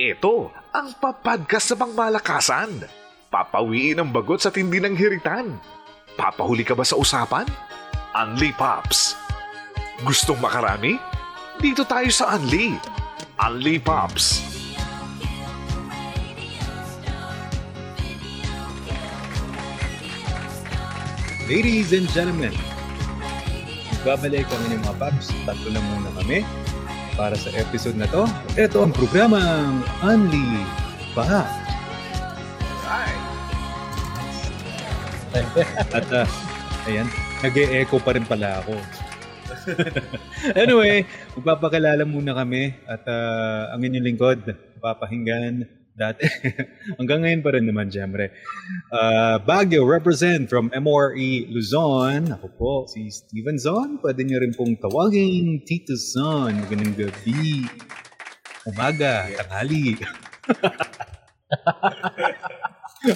Ito ang papadkas sa pangmalakasan. Papawiin ang bagot sa tindi ng hiritan. Papahuli ka ba sa usapan? Unli Pops. Gustong makarami? Dito tayo sa Unli. Unli Pops. Ladies and gentlemen, babalik kami ng mga Pabs. Tatlo lang muna kami para sa episode na to. Ito ang programang Unli Pa. At uh, ayan, nag-e-echo pa rin pala ako. anyway, magpapakilala muna kami at uh, ang inyong lingkod, papahinggan dati. Hanggang ngayon pa rin naman, syempre. Uh, Baguio represent from MORE Luzon. Ako po, si Steven Zon. Pwede niyo rin pong tawagin Tito Zon. Magandang gabi. Umaga, tanghali.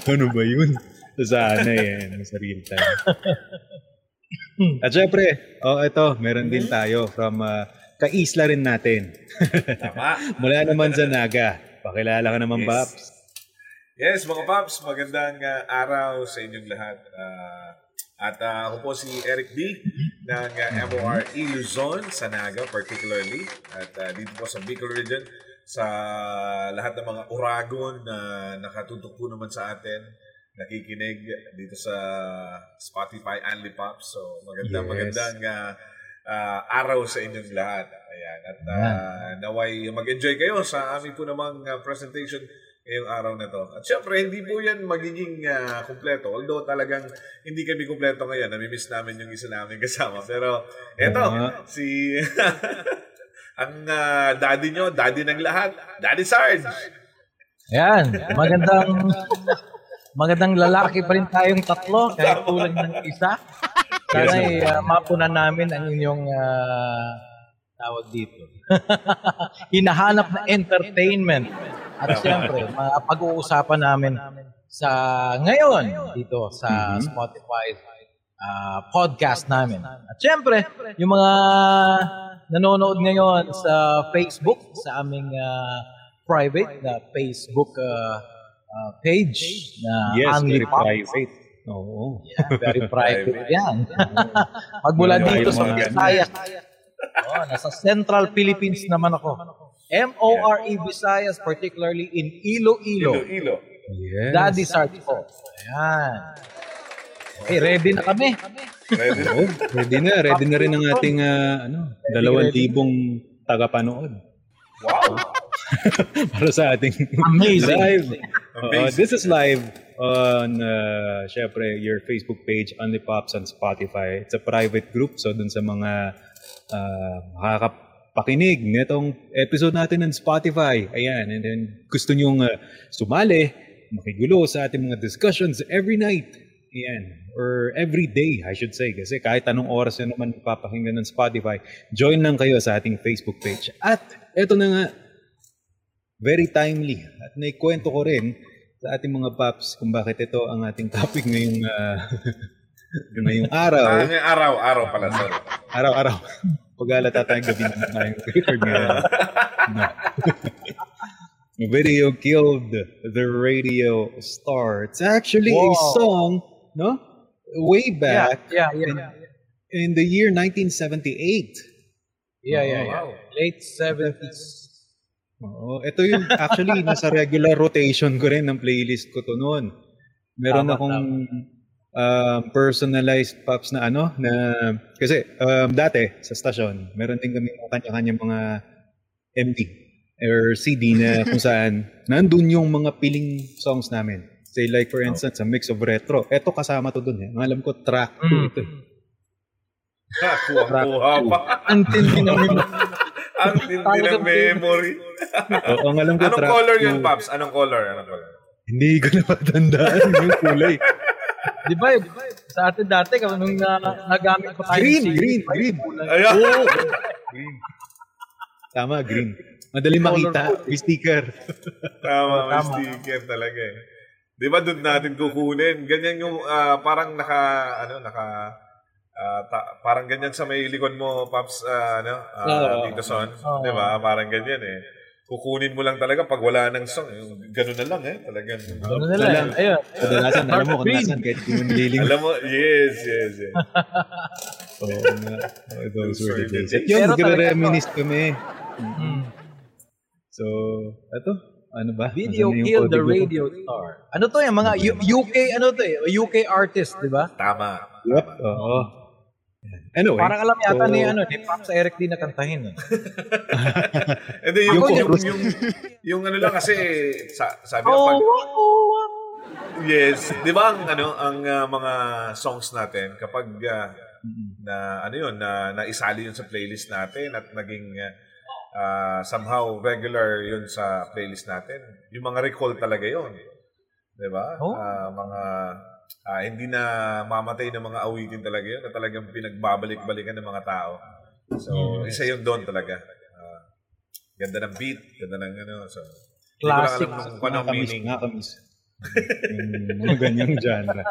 ano ba yun? Sana eh, sa real time. At syempre, oh, ito, meron din tayo from uh, kaisla rin natin. Tama. Mula naman sa Naga. Pakilala ka naman, Yes. Paps. Yes, mga Paps, magandang uh, araw sa inyong lahat. Uh, at uh, ako po si Eric D. ng uh, MORE Luzon, sa Naga particularly. At uh, dito po sa Bicol region, sa lahat ng mga Uragon na nakatutok po naman sa atin, nakikinig dito sa Spotify Only Pops. So magandang Yes. magandang uh, uh, araw sa inyong lahat. Ayan. At uh, naway mag-enjoy kayo sa aming po namang uh, presentation ngayong araw na to. At syempre, hindi po yan magiging uh, kumpleto. Although talagang hindi kami kumpleto ngayon. Namimiss namin yung isa namin kasama. Pero eto, Oo. si... ang uh, daddy nyo, daddy ng lahat, Daddy Sarge. Ayan, magandang magandang lalaki pa rin tayong tatlo kahit kulang ng isa. Sana uh, mapunan namin ang inyong ah, tawag dito. Hinahanap na entertainment. At siyempre, mapag-uusapan namin sa ngayon dito sa Spotify ah, podcast namin. At siyempre, yung mga nanonood ngayon sa Facebook, sa aming ah, private na Facebook ah, ah, page na Yes, Only very Pop. private. Oo. Very private yan. Magmula dito sa Visayas. Oh, nasa Central Philippines naman ako. M-O-R-E Visayas, particularly in Iloilo. Ilo-ilo. Yes. Daddy Sarge po. Ayan. Okay, ready na kami. Ready? Oo, ready na. Ready na rin ang ating ah, ano, dalawang libong tagapanood. Wow! Para sa ating Amazing. live. Amazing. this is live on, uh, syempre, your Facebook page, Only Pops on Spotify. It's a private group, so dun sa mga uh, makakapakinig nitong episode natin ng Spotify. Ayan, and then gusto nyong uh, sumali, makigulo sa ating mga discussions every night. Ayan. Or every day, I should say. Kasi kahit anong oras na naman papakinggan ng Spotify, join lang kayo sa ating Facebook page. At eto na nga, very timely. At naikwento ko rin sa ating mga paps kung bakit ito ang ating topic ngayong, ah, ngayong Ah, araw. ngayong araw, araw pala, sorry. Araw-araw. Pag-alata tayong gabi na tayong record ngayon. No. The video killed the radio star. It's actually a Wow. song, no? Way Yeah, back yeah, yeah. yeah. in the year 1978. Yeah, yeah, yeah. Late 70s. Oo. Ito yung actually nasa regular rotation ko rin ng playlist ko to noon. Meron Tama, akong um, personalized pops na ano na kasi um, dati sa stasyon, meron din kami kanya-kanya mga MD or CD na kung saan nandun yung mga piling songs namin. Say like for instance, a mix of retro. Ito kasama to dun eh. Alam ko track 2 Mm. ito. Ha, kuha-kuha pa. Ang tindi namin. Ang tindi ng memory. Oo, ang alam ko Anong track color yun, Paps? Anong color? Anong color? Hindi ko na matandaan yung kulay. Di ba, sa atin dati, kung nung na, nagamit pa tayo Green, CD, green, green. Ayan. Oo. green. Tama, green. Madali makita. May sticker. Tama, may Tama. sticker talaga eh. Di ba doon natin kukunin? Ganyan yung ah, parang naka, ano, naka, ah, ta- parang ganyan sa may likod mo, Paps, ah, ano, Oo. Tito Son. Di ba? Parang ganyan eh. Kukunin mo lang talaga pag wala ng song. Yung Ganun na lang eh. Talagang, Ano nila? lang. Ayun. Kadalasan, alam mo, kadalasan kahit hindi mo nililing. alam mo, yes, yes, yes. Oo nga. Oh, those were the days. At yun, nagre-reminisce kami. Mm. So, eto, ano ba? Video Ano Kill the? Radio Star. Ano to yung mga U- UK, ano to eh, UK artist, di ba? Tama. Yep, oo. Anyway. Parang alam yata so, ni, ano, ni Pops Eric din na kantahin. Eh. And then yung, Ako, yung, yung- yung, yung, ano lang kasi, sa, sabi Oh, pag, oh, oh. yes, di ba ang, ano, ang ah, mga songs natin, kapag ah, na, ano yun, na, naisali yun sa playlist natin at naging ah, somehow regular yun sa playlist natin, yung mga recall talaga yun. Di ba? Oh. Ah, mga ah, hindi na mamatay ng mga awitin talaga yun na talagang pinagbabalik-balikan ng mga tao. So, isa yun doon talaga. Ah, ganda ng beat, ganda ng ano. So, hindi ko lang Classic. alam kung yung mga ganyang genre.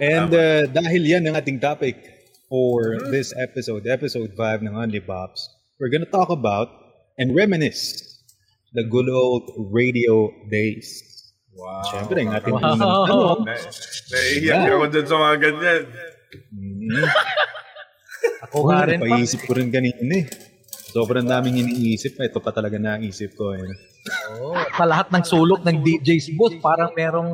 And uh, dahil yan ang ating topic for this episode, episode 5 ng Only Pops, we're gonna talk about and reminisce the good old radio days. Wow. Siyempre, ang ating Wow. unang tanong, Na, naiiyak ako dyan sa mga ganyan. mm, Ako nga rin pa. napaisip ko rin kanina eh. Sobrang daming iniisip. Ito pa talaga naisip ko. Eh. Oh, sa lahat ng sulok ng DJ's booth, parang merong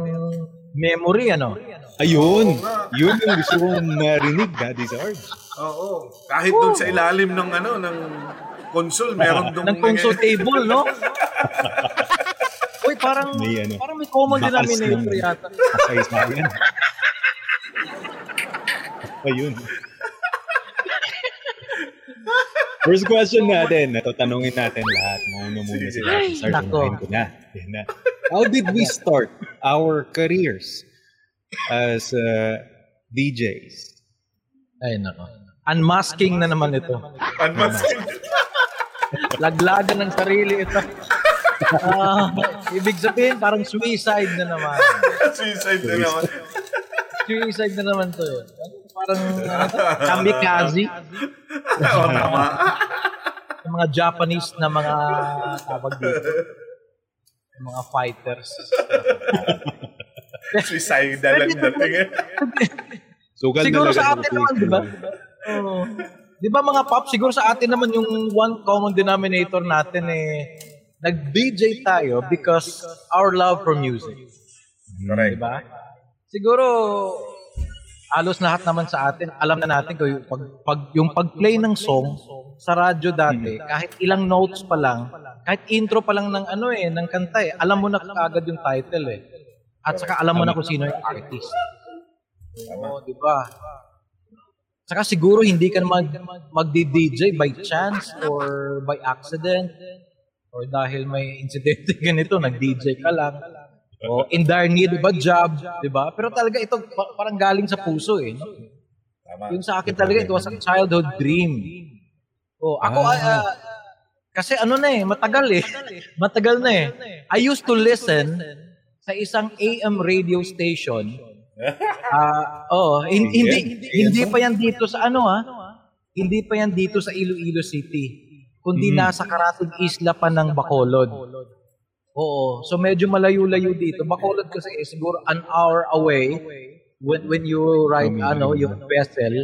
memory, ano? Ayun! Yun yung gusto kong marinig, Daddy Sarge. Oo. Kahit doon sa ilalim ng ano, ng console, meron doon. Ng console table, no? Parang, May ano, parang may common denominator yata. Ay, sa akin. Ayun. First question natin. Ito, tanungin natin lahat. Muna muna si Daddy Sarge. nako. Ko na. Yan na. How did we start our careers as uh, DJs? Ay, nako. Unmasking na naman ito. Unmasking. Laglagan ng sarili ito. Ah, ibig sabihin, parang suicide na naman. Suicide na naman. Suicide na naman to. eh. Parang ano to? kamikaze. Oo, tama. Yung mga Japanese na mga tawag dito. Yung mga fighters. Suicidal ang dating eh. Sugal Siguro sa atin naman, di ba? Oo. Di ba mga pop, siguro sa atin naman yung one common denominator natin eh, nag-DJ tayo because our love for music. Correct. Di ba? Siguro, halos lahat naman sa atin, alam na natin kung yung, pag, pag, yung pag-play ng song sa radyo dati, kahit ilang notes pa lang, kahit intro pa lang ng ano eh, ng kanta eh, alam mo na agad yung title eh. At saka alam mo na kung sino yung artist. Oo, di ba? Saka siguro hindi ka mag, magdi-DJ by chance or by accident or dahil may insidente ganito, nag-DJ ka lang. O in dire need of a job, di ba? Pero talaga ito pa- parang galing sa puso eh. No? Tama. Yung sa akin talaga, it was a childhood dream. O, ako, ah, ah, kasi ano na eh, matagal eh. Matagal na eh. I used to listen sa isang AM radio station. Ah, oh, hin- hindi hindi pa yan dito sa ano ah. Hindi pa yan dito sa Iloilo City. Kundi nasa Karatig Isla pa ng Bacolod. Oo. So medyo malayo-layo dito. Bacolod kasi eh, siguro an hour away when when you ride ano yung vessel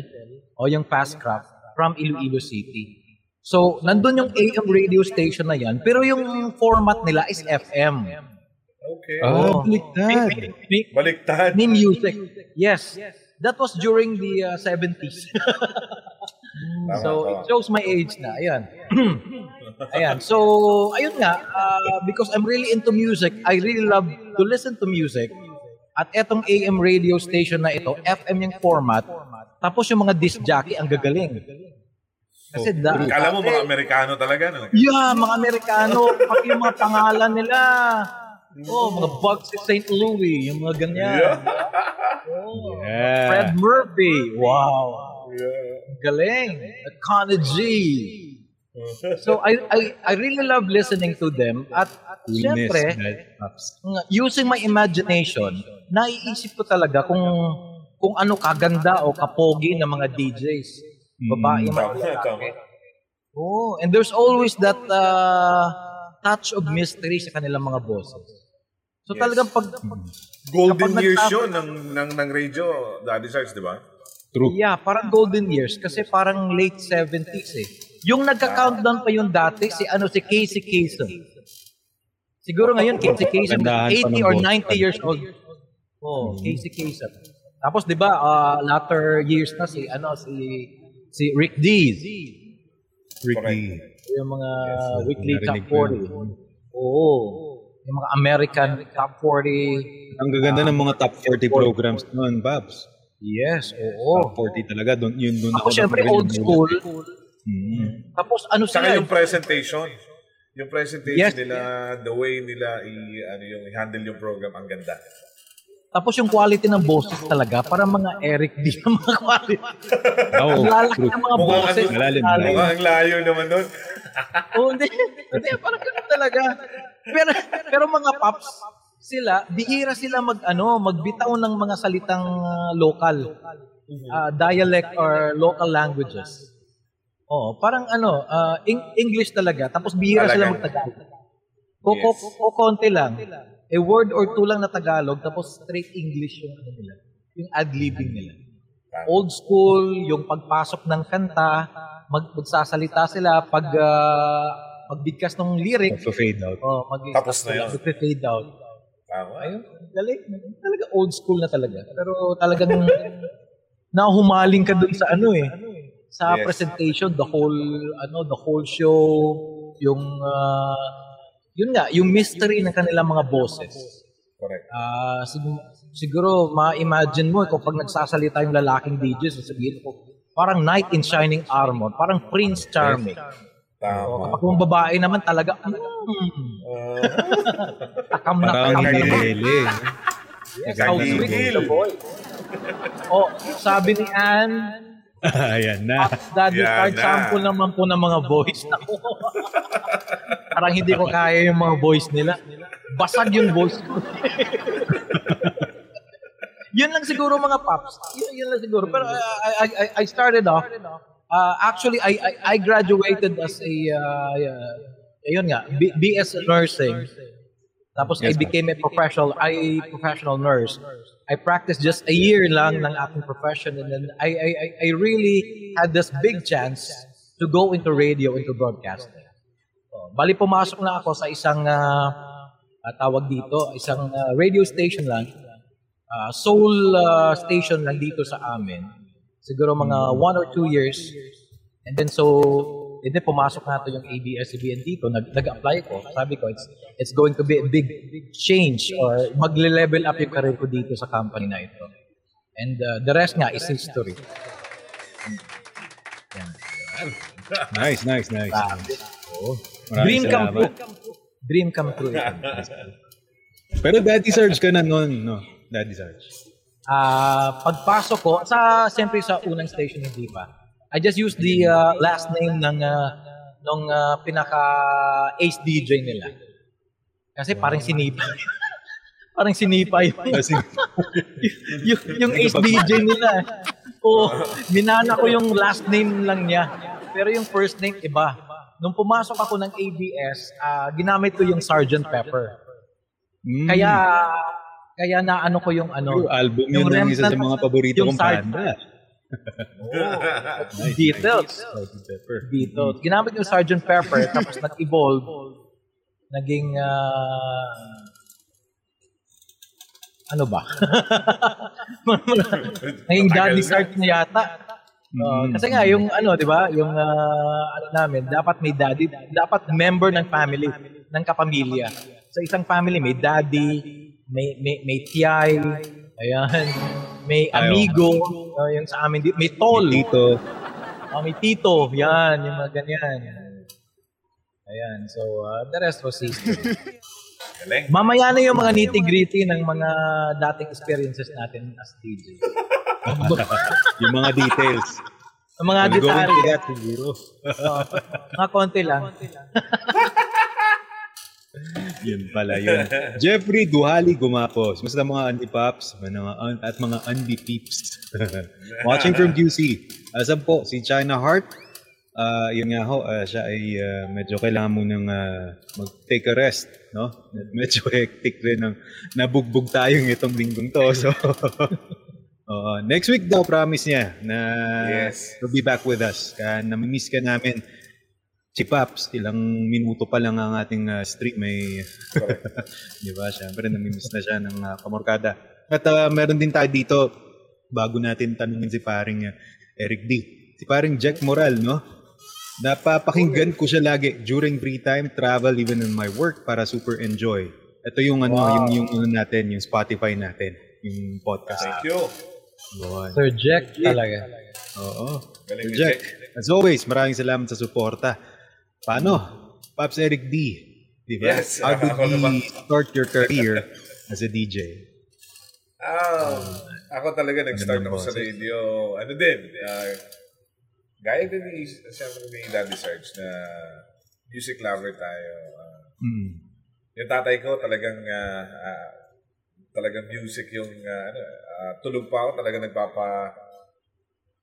o yung fast craft from Iloilo City. So nandun yung AM radio station na yan, pero yung format nila is FM. Okay. Ah, Oo. baliktad. Ni, Baliktad. ni music. Yes. That was during the uh, 70s. so it shows my age na. Ayan. Ayan. So, ayun nga, uh, because I'm really into music, I really love to listen to music. At etong AM radio station na ito, FM yung format, tapos yung mga disc jockey, ang gagaling. Kasi da, Kala mo mga Amerikano talaga, no? Yeah, mga Amerikano, pati yung mga pangalan nila. Oh, mga Bugsy St. Louis, yung mga ganyan. Oh, Yeah. Fred Murphy. Wow. Galing. At Connie G. So I I I really love listening to them at miss syempre using my imagination, naiisip ko talaga kung kung ano kaganda o kapogi ng mga DJs. Babae man o Tama, tama. lalaki. Oh, and there's always that uh, touch of mystery sa kanilang mga boses. So talagang pag, Golden Kapag years yun ng, ng, ng radio, Daddy Sarge, di ba? True. yeah, parang golden years kasi parang late 70s eh. Yung nagka-countdown pa yung dati, si ano, si Casey Kasem. Siguro ngayon, Casey Kasem, Gandahan pa 80 ng or boss. 90 years old. Oh, Casey Kasem. Tapos 'di ba, uh, latter years na si ano si si Rick Dees. Ricky. Yung mga Yes, weekly top narinig ko yun. 40. Oo. Yung mga American top 40. Ang gaganda ng mga top 40 programs noon, Babs. Yes, oo. Top 40 talaga. Doon, yun doon Ako syempre old school. Mm. Tapos ano Saka sila? yung presentation. Yung presentation Yes. nila, the way nila i ano yung i-handle yung program, ang ganda. Tapos yung quality ng boses talaga, para mga Eric D na mga quality. Oo, Ang lalaki ng mga Mukhang boses. ano- Malalim, Malalim. Mukhang ang layo naman nun. Oo, hindi. Hindi, parang ganun talaga. Pero, pero mga pops, sila, bihira sila mag, ano, magbitaw ng mga salitang ah, local. ah, dialect or local languages. Oo, parang ano, Eng- English talaga, tapos bihira sila Talaga. magtagalog. O, o, o konti lang. A word or two lang na Tagalog, tapos straight English yung ano nila, yung ad-libbing nila. Old school, yung pagpasok ng kanta, mag magsasalita sila pag ah, pagbigkas ng lyric, Fade out. oh, mag Tapos na yun. fade out. Tama. Ayun, galing. Talaga old school na talaga. Pero talagang nahumaling ka dun sa ano eh. Sa Yes. presentation, the whole ano, the whole show, yung ah, yun nga, yung mystery ng kanilang mga bosses. Correct. Ah, sig- siguro ma-imagine mo kung pag nagsasalita yung lalaking DJ, sasabihin ko, parang knight in shining armor, parang Prince Charming. Tama. kapag yung babae naman talaga, mm, Uh, takam na Parang takam hindi hele. Yes, how sweet the boy. Oh, sabi ni Ann, Ayan na. Daddy Yan Card na. sample naman po ng mga voice na Parang hindi ko kaya yung mga voice nila. Basag yung voice ko. yun lang siguro mga pops. Yun, yun lang siguro. Pero uh, I, I, I started off, uh, actually, I, I, I graduated as a, uh, uh, ayun nga, B- BS Nursing. Tapos I Yes, became a professional, I professional nurse. I practiced just a year lang ng aking profession and then I, I, I- I really had this big chance to go into radio, into broadcasting. Oh, bali pumasok na ako sa isang ah, ah, tawag dito, isang ah, radio station lang. ah, soul ah, station lang dito sa amin. Siguro mga one or two years. And then so, and then pumasok na to yung ABS-CBN dito, nag, nag-apply ko. Sabi ko, it's, it's going to be a big change or magle-level up yung career ko dito sa company na ito. And uh, the rest nga is history. Nice, nice, nice. Oo. Maraming Dream come true. Dream come true. Pero Daddy Sarge ka na noon, no? Daddy Sarge. Ah, pagpasok ko sa siyempre sa unang station hindi pa. I just used the uh, last name ng uh, nung uh, pinaka ace DJ nila. Kasi parang sinipa. parang sinipa yung, Kasi, yung, yung ace DJ nila. Oo, minana ko yung last name lang niya. Pero yung first name iba. Nung pumasok ako ng ABS, ah, ginamit ko yung Sgt. Pepper. mm, Kaya kaya na ano ko yung ano, yung album yun yung ng isa sa mga paborito kong Sgt. banda. Beatles. Sgt. Pepper. Beatles. Ginamit yung Sgt. Pepper tapos nag-evolve naging ah, ano ba? naging Daddy Sart na yata. Uh, Mm. Kasi nga yung ano, 'di ba? Yung ah, ano namin, dapat may daddy, dapat member ng family, ng kapamilya. Sa isang family may daddy, may may may tiyay, ayan, may amigo, uh, yung sa amin di- may tol, Dito. Oh, may tito, yan, yung mga ganyan. Ayan, so uh, the rest was history. Galing. Mamaya na yung mga nitty-gritty ng mga dating experiences natin as DJ. yung mga details. Ang mga into detalye, that siguro. uh, mga konti lang. Yun pala yun. Jeffrey Duhali Gumapos. Basta mga anti-pops at mga anti-peeps. Watching from QC. Asan po? Si China Heart, Ah, yun nga ho, ah, siya ay ah, medyo kailangan mo nang ah, mag-take a rest, no? Medyo hectic rin ng nabugbog tayong itong linggong to. So, Oo, next week daw, promise niya na Yes. will be back with us. Kaya namimiss ka namin. Si Paps, ilang minuto pa lang ang ating ah, stream. May, di ba? Siyempre, namimiss na siya ng ah, kamorkada. At ah, meron din tayo dito, bago natin tanungin si paring ah, Eric D. Si paring Jack Moral, no? Napapakinggan ko siya lagi during free time, travel, even in my work para super enjoy. Ito yung ano, Wow. yung yung ano natin, yung Spotify natin, yung podcast. Thank you. Yun. Sir Jack talaga. Oo. Galing Sir Jack. as always, maraming salamat sa suporta. Paano? Pops Eric D. Di ba? Yes, How did you start your career as a DJ? Ah, ako talaga nag-start Ano ako sa radio. Ano din, ah, gaya din ni, siyempre ni Daddy Sarge na music lover tayo. Ah, Hmm. yung tatay ko talagang ah, ah, talagang music yung ah, ano, ah, tulog pa ako talaga nagpapa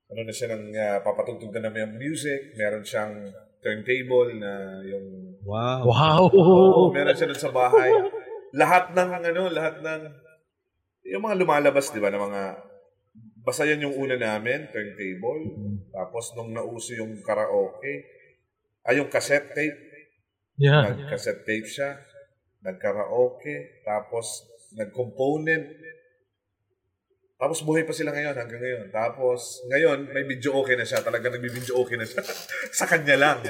ano na siya ng uh, papatugtog na naman yung music. Meron siyang turntable na yung Wow. Wow! Oo, meron siya sa bahay. Lahat ng ano, lahat ng yung mga lumalabas, 'di ba, ng mga basta yan yung una namin, turntable. Tapos nung nauso yung karaoke, ay yung cassette tape, Yeah. nag-cassette tape siya, nag-karaoke, tapos nag-component. Tapos buhay pa sila ngayon hanggang ngayon. Tapos ngayon may video okay na siya. Talagang nagbi-video okay na siya. Sa kanya lang.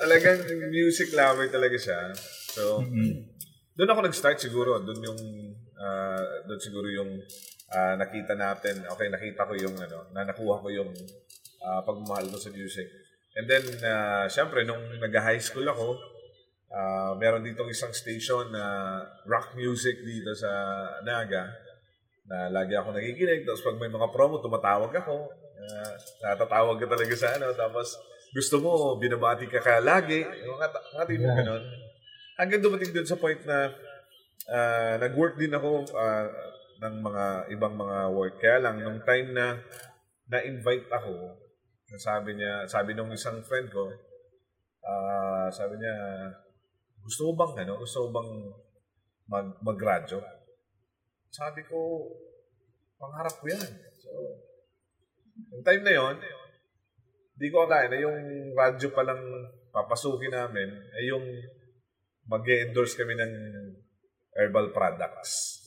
Talagang music lover talaga siya. So, doon ako nag-start siguro. Doon yung, ah, doon siguro yung ah, nakita natin. Okay, nakita ko yung, ano, na nakuha ko yung ah, pagmamahal ko sa music. And then, uh, syempre, nung nag-high school ako, ah, meron dito isang station na rock music dito sa Naga na lagi ako nakikinig. Tapos pag may mga promo, tumatawag ako. Uh, natatawag ka talaga sa ano. Tapos gusto mo, binabati ka ka lagi. Mga, mga tipong Yeah. ganun. Hanggang dumating dun sa point na ah, nag-work din ako ah, ng mga ibang mga work. Kaya lang, nung time na na-invite ako, sabi niya, sabi nung isang friend ko, ah, sabi niya, gusto mo bang, ano, gusto mo bang mag, mag-radyo? Sabi ko, pangarap ko yan. So, yung time na yon, di ko akala na yung radyo pa lang papasukin namin, ay yung mag endorse kami ng herbal products.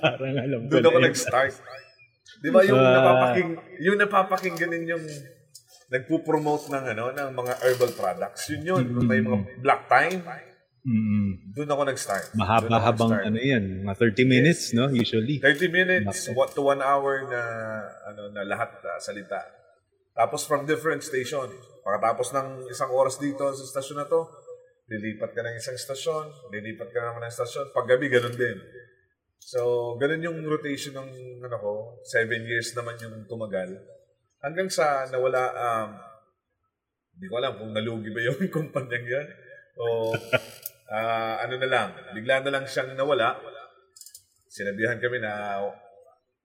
Parang alam ko Doon ako nag-start. Di ba yung Ah. napapaking, yung napapakinggan yung nagpo-promote ng ano ng mga herbal products. Yun yun. Yung may mga black time. Mm-mm. Doon ako nag-start. Mahaba-habang ano yan, mga 30 minutes, no? Usually. 30 minutes, what to one hour na ano na lahat na salita. Tapos from different station. Pagkatapos ng isang oras dito sa stasyon na to, lilipat ka ng isang stasyon, lilipat ka naman ng stasyon. Paggabi, ganun din. So, ganun yung rotation ng ano ko. Seven years naman yung tumagal. Hanggang sa nawala, um, hindi ko alam kung nalugi ba yung kumpanyang yan. O ah, ano na lang, bigla na lang siyang nawala sinabihan kami na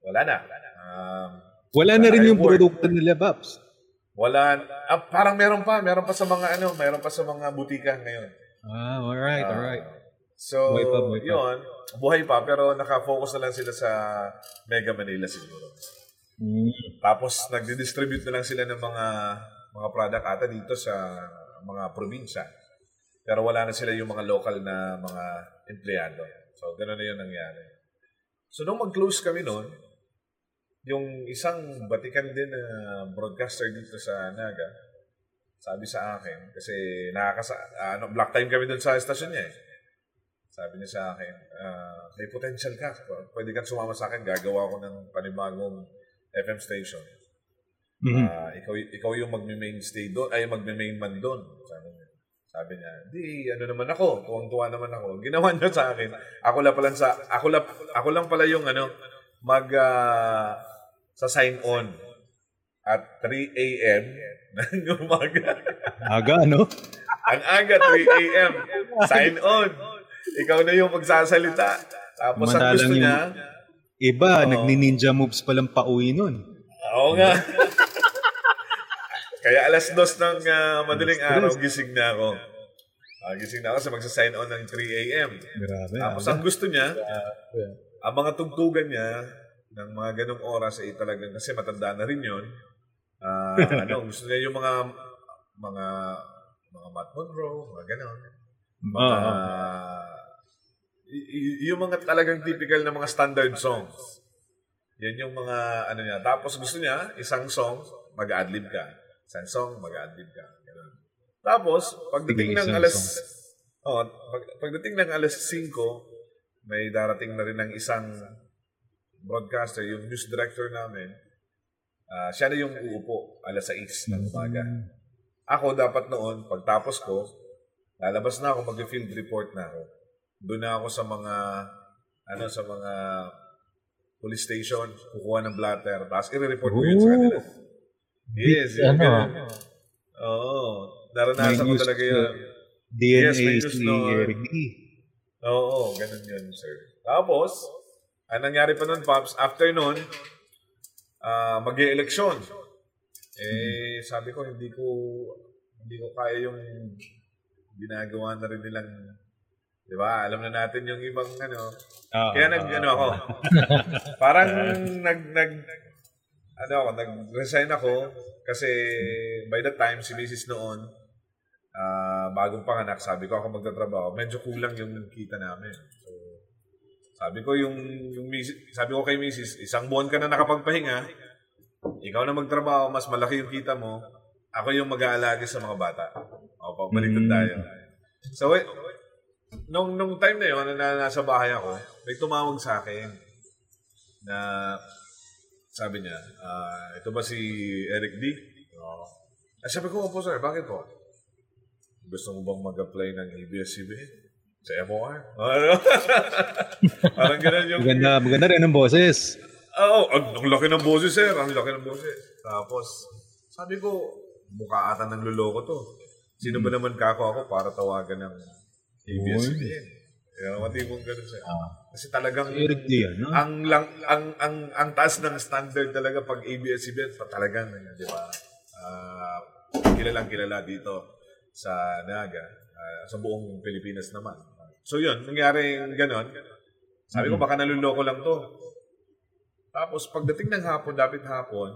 wala na. Um, Wala na rin yung produkto nila, Babs. wala, ah, parang meron pa, meron pa sa mga ano, meron pa sa mga butika ngayon. Ah, alright, Ah, alright. So, Buhay pa, buhay pa. yun, buhay pa, pero nakafocus na lang sila sa Mega Manila siguro. Mm. Tapos, nagdi-distribute na lang sila ng mga mga product ata dito sa mga probinsya. Pero wala na sila yung mga local na mga empleyado. So, gano'n na yun nangyari. So, nung mag-close kami noon, yung isang Vatican din na broadcaster dito sa Naga, sabi sa akin, kasi nakakasa, ano, black time kami doon sa estasyon niya eh. Sabi niya sa akin, ah, may potential ka. Pwede kang sumama sa akin. Gagawa ko ng panibagong FM station. Mhm. Ah, ikaw, ikaw yung magme-mainstay doon, ay magme-main man doon. Sabi niya. Sabi niya, di, ano naman ako, tuwang-tuwa naman ako. Ginawa niya sa akin. Ako lang pala sa, ako lang, ako lang pala yung ano, mag, ah, sa sign on at 3 a.m. ng umaga. Aga, no? Ang aga, 3 a.m. Sign on. Ikaw na yung magsasalita. Tapos ang Samantalang gusto niya, Iba, Oo. nagni-ninja moves palang pauwi nun. Oo nga. Kaya alas dos ng ah, madaling araw, gising na ako. Ah, gising na ako sa magsa-sign on ng 3 a.m. Grabe. Tapos ah. ang gusto niya, ang mga tugtugan niya ng mga ganong oras ay talagang kasi matanda na rin yun. Ah, ano, gusto niya yung mga mga mga Matt Monroe, mga ganon. Mga, ah. y- y- yung mga talagang typical na mga standard songs. Yan yung mga ano niya. Tapos gusto niya, isang song, mag-adlib ka. Isang song, mag-adlib ka. Ganun. Tapos, pagdating ng alas oh, pag, pagdating ng alas 5, may darating na rin ng isang broadcaster, yung news director namin. Ah, siya na yung uupo alas 6 ng umaga. Ako dapat noon, pagtapos ko, lalabas na ako, mag-field report na ako. Doon na ako sa mga, ano, sa mga police station, kukuha ng blatter, tapos i-report ko yun sa kanila. Yes, yun, ano? Oo, naranasan ko talaga yun. DNA Yes, si noon. Eric D. Oo, ganun yun, sir. Tapos, ang nangyari pa nun, Pops, after nun, ah mag eleksyon Eh, sabi ko, hindi ko, hindi ko kaya yung ginagawa na rin nilang, di ba? Alam na natin yung ibang, ano, Ah, kaya nag, ah, ano ako, parang nag, nag, ano ako, nag-resign ako kasi by the time si Mrs. noon, ah bagong panganak, sabi ko ako magtatrabaho, medyo kulang yung kita namin. So, sabi ko yung, yung sabi ko kay Mrs., isang buwan ka na nakapagpahinga, ikaw na magtrabaho, mas malaki yung kita mo, ako yung mag-aalagi sa mga bata. O, pabaliktad Mm. tayo. So, eh, nung, nung time na yun, na nasa bahay ako, may tumawag sa akin na sabi niya, ah, ito ba si Eric D? Oo. Ah, sabi ko, opo sir, bakit po? Gusto mo bang mag-apply ng ABS-CBN? Sa MOR? Ano? Parang ganun yung... Maganda, maganda rin ang boses. Oo, ang, ang laki ng boses, sir. Ang laki ng boses. Tapos, sabi ko, mukha ata ng luloko to. Sino ba naman kako ako para tawagan ng ABS-CBN? Kaya mati mong ganun, sir. Kasi talagang Si Eric D yan, no? ang lang ang ang ang taas ng standard talaga pag ABS-CBN pa talagang di ba? Ah, kilalang kilala dito sa Naga, ah, sa buong Pilipinas naman. So yun, nangyari yung ganon. Sabi ko baka naluloko lang to. Tapos pagdating ng hapon, dapat hapon,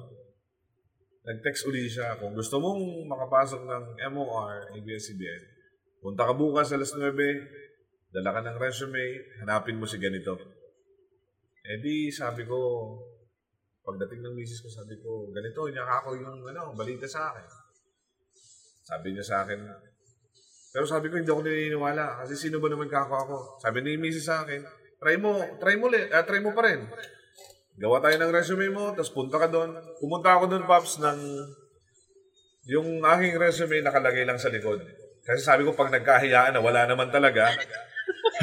nag-text uli siya, kung gusto mong makapasok ng MOR, ABS-CBN, punta ka bukas alas 9, dala ka ng resume, hanapin mo si ganito. Eh di, sabi ko, pagdating ng misis ko, sabi ko, ganito, niya ako yung ano, balita sa akin. Sabi niya sa akin, pero sabi ko, hindi ako naniniwala. Kasi sino ba naman kako ako? Sabi ni misis sa akin, try mo, try mo, ah, try mo pa rin. Gawa tayo ng resume mo, tapos punta ka doon. Pumunta ako doon, Pops, ng yung aking resume nakalagay lang sa likod. Kasi sabi ko, pag nagkahiyaan na, wala naman talaga.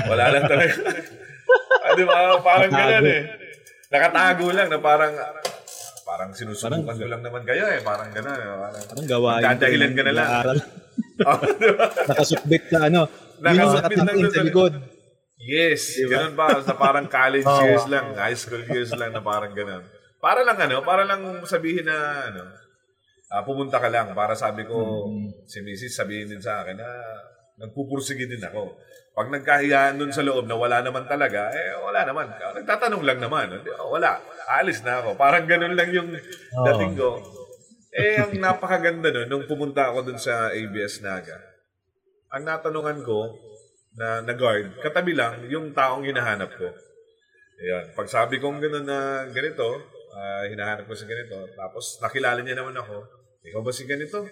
Wala lang talaga. ah, di ba? Parang gano'n eh. Nakatago lang na parang, parang sinusubukan ko lang naman kayo eh. Parang gano'n. Eh. Parang, Parang gawain. Dadahilan ka na lang. Oh, di ba? Nakasukbit sa ano. Nakasukbit lang doon sa likod. Yes, ganun ba? Sa parang college years lang, high school years lang na parang ganun. Para lang ano, para lang sabihin na ano, ah, pumunta ka lang para sabi ko, si Mrs. sabihin din sa akin na nagpupursige din ako. Pag nagkahiyaan dun sa loob na wala naman talaga, eh wala naman. Nagtatanong lang naman. Hindi, oh, wala. Alis na ako. Parang ganun lang yung dating ko. Eh, ang napakaganda nun, nung pumunta ako dun sa ABS Naga, ang natanungan ko, na, na guard, katabi lang yung taong hinahanap ko. Ayan. Pag sabi kong gano'n na ganito, ah, hinahanap ko sa ganito, tapos nakilala niya naman ako, ikaw ba si ganito?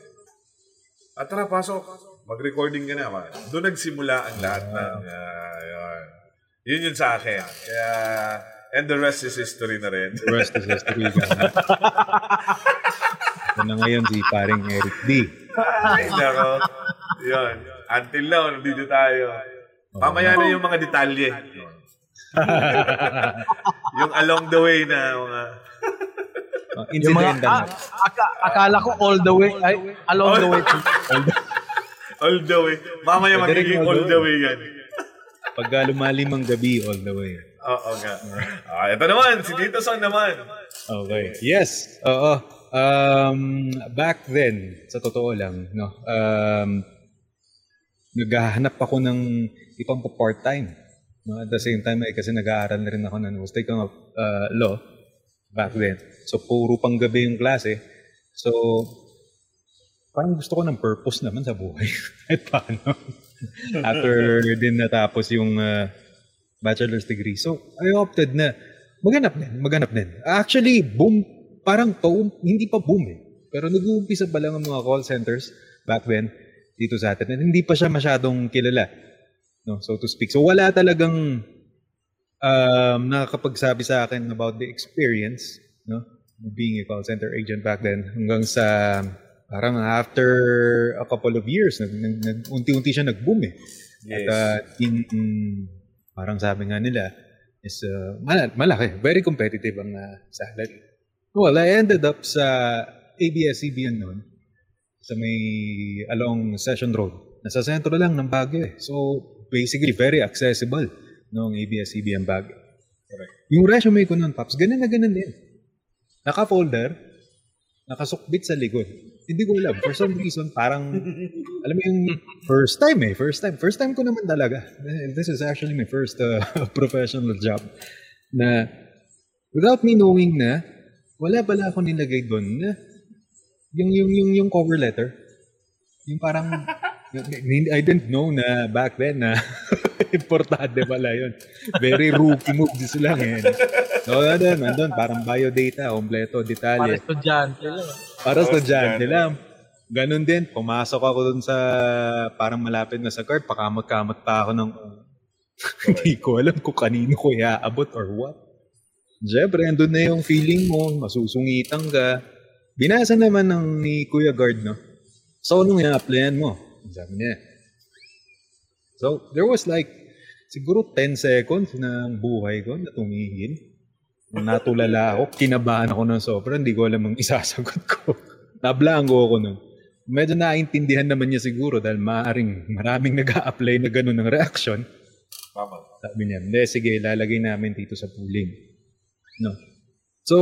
At tara, pasok. Mag-recording ka na. Doon nagsimula ang lahat ng, ah, yun. Yun yun sa akin. Kaya, and the rest is history na rin. The rest is history. Ito na ngayon si paring Eric D. Ay, nako. Yun. Until now, nandito tayo. Mamaya na yung mga detalye. yung along the way na mga... Uh, Yung mga, incidental. ah, aka- akala ko all the way, ay, along the way. All the way. Mamaya Pwede rin magiging all all the the way yan. Pagka lumalim ang gabi, all the way. Oo nga. Ah, ito naman, si Tito Son naman. Okay. Yes. Oo. um, back then, sa totoo lang, no, um, naghahanap ako ng ibang pa part-time. No? At the same time, eh, kasi nag-aaral na rin ako ng was taking of uh, law back then. So, puro pang gabi yung klase. So, parang gusto ko ng purpose naman sa buhay. At paano? After din natapos yung uh, bachelor's degree. So, I opted na maganap din, maganap din. Actually, boom, parang to, hindi pa boom eh. Pero nag-uumpisa pa lang ang mga call centers back then dito sa atin. And hindi pa siya masyadong kilala, no, so to speak. So wala talagang um, nakakapagsabi sa akin about the experience, no, being a call center agent back then hanggang sa parang after a couple of years, nag, nag, nag unti-unti siya nag-boom eh. Yes. At uh, in, in, parang sabi nga nila, is uh, mal- malaki, very competitive ang uh, salary. Well, I ended up sa ABS-CBN noon sa may along Session Road. Nasa sentro lang ng Baguio eh. So, basically, very accessible noong ABS-CBN Baguio. Yung resume ko noon, Paps, ganun na ganun din. Naka-folder, nakasukbit sa likod. Hindi ko alam. For some reason, parang, alam mo yung first time eh. First time. First time ko naman talaga. This is actually my first uh, professional job. Na, without me knowing na, wala pala ako nilagay doon na yung, yung, yung, yung cover letter. Yung parang, I didn't know na back then na importante pala yun. Very rookie moves lang eh. So, ano, nandun, parang biodata, kompleto, Para detalye. estudyante lang. Para estudyante lang. Ganun din, pumasok ako dun sa parang malapit na sa card, pakamot-kamot pa ako ng hindi ko alam kung kanino ko iaabot or what. Siyempre, andun na yung feeling mo, masusungitan ka. Binasa naman ng ni Kuya Guard, no? So, anong i-applyan mo? Sabi niya. So, there was like, siguro 10 seconds ng buhay ko na tumingin. Nung Natulala ako, kinabahan ako ng sobra, hindi ko alam ang isasagot ko. Nablango ako nun. Medyo naintindihan naman niya siguro dahil maaaring maraming nag apply na gano'n ng reaction. Tama. Sabi niya, hindi, sige, lalagay namin dito sa pooling. No. So,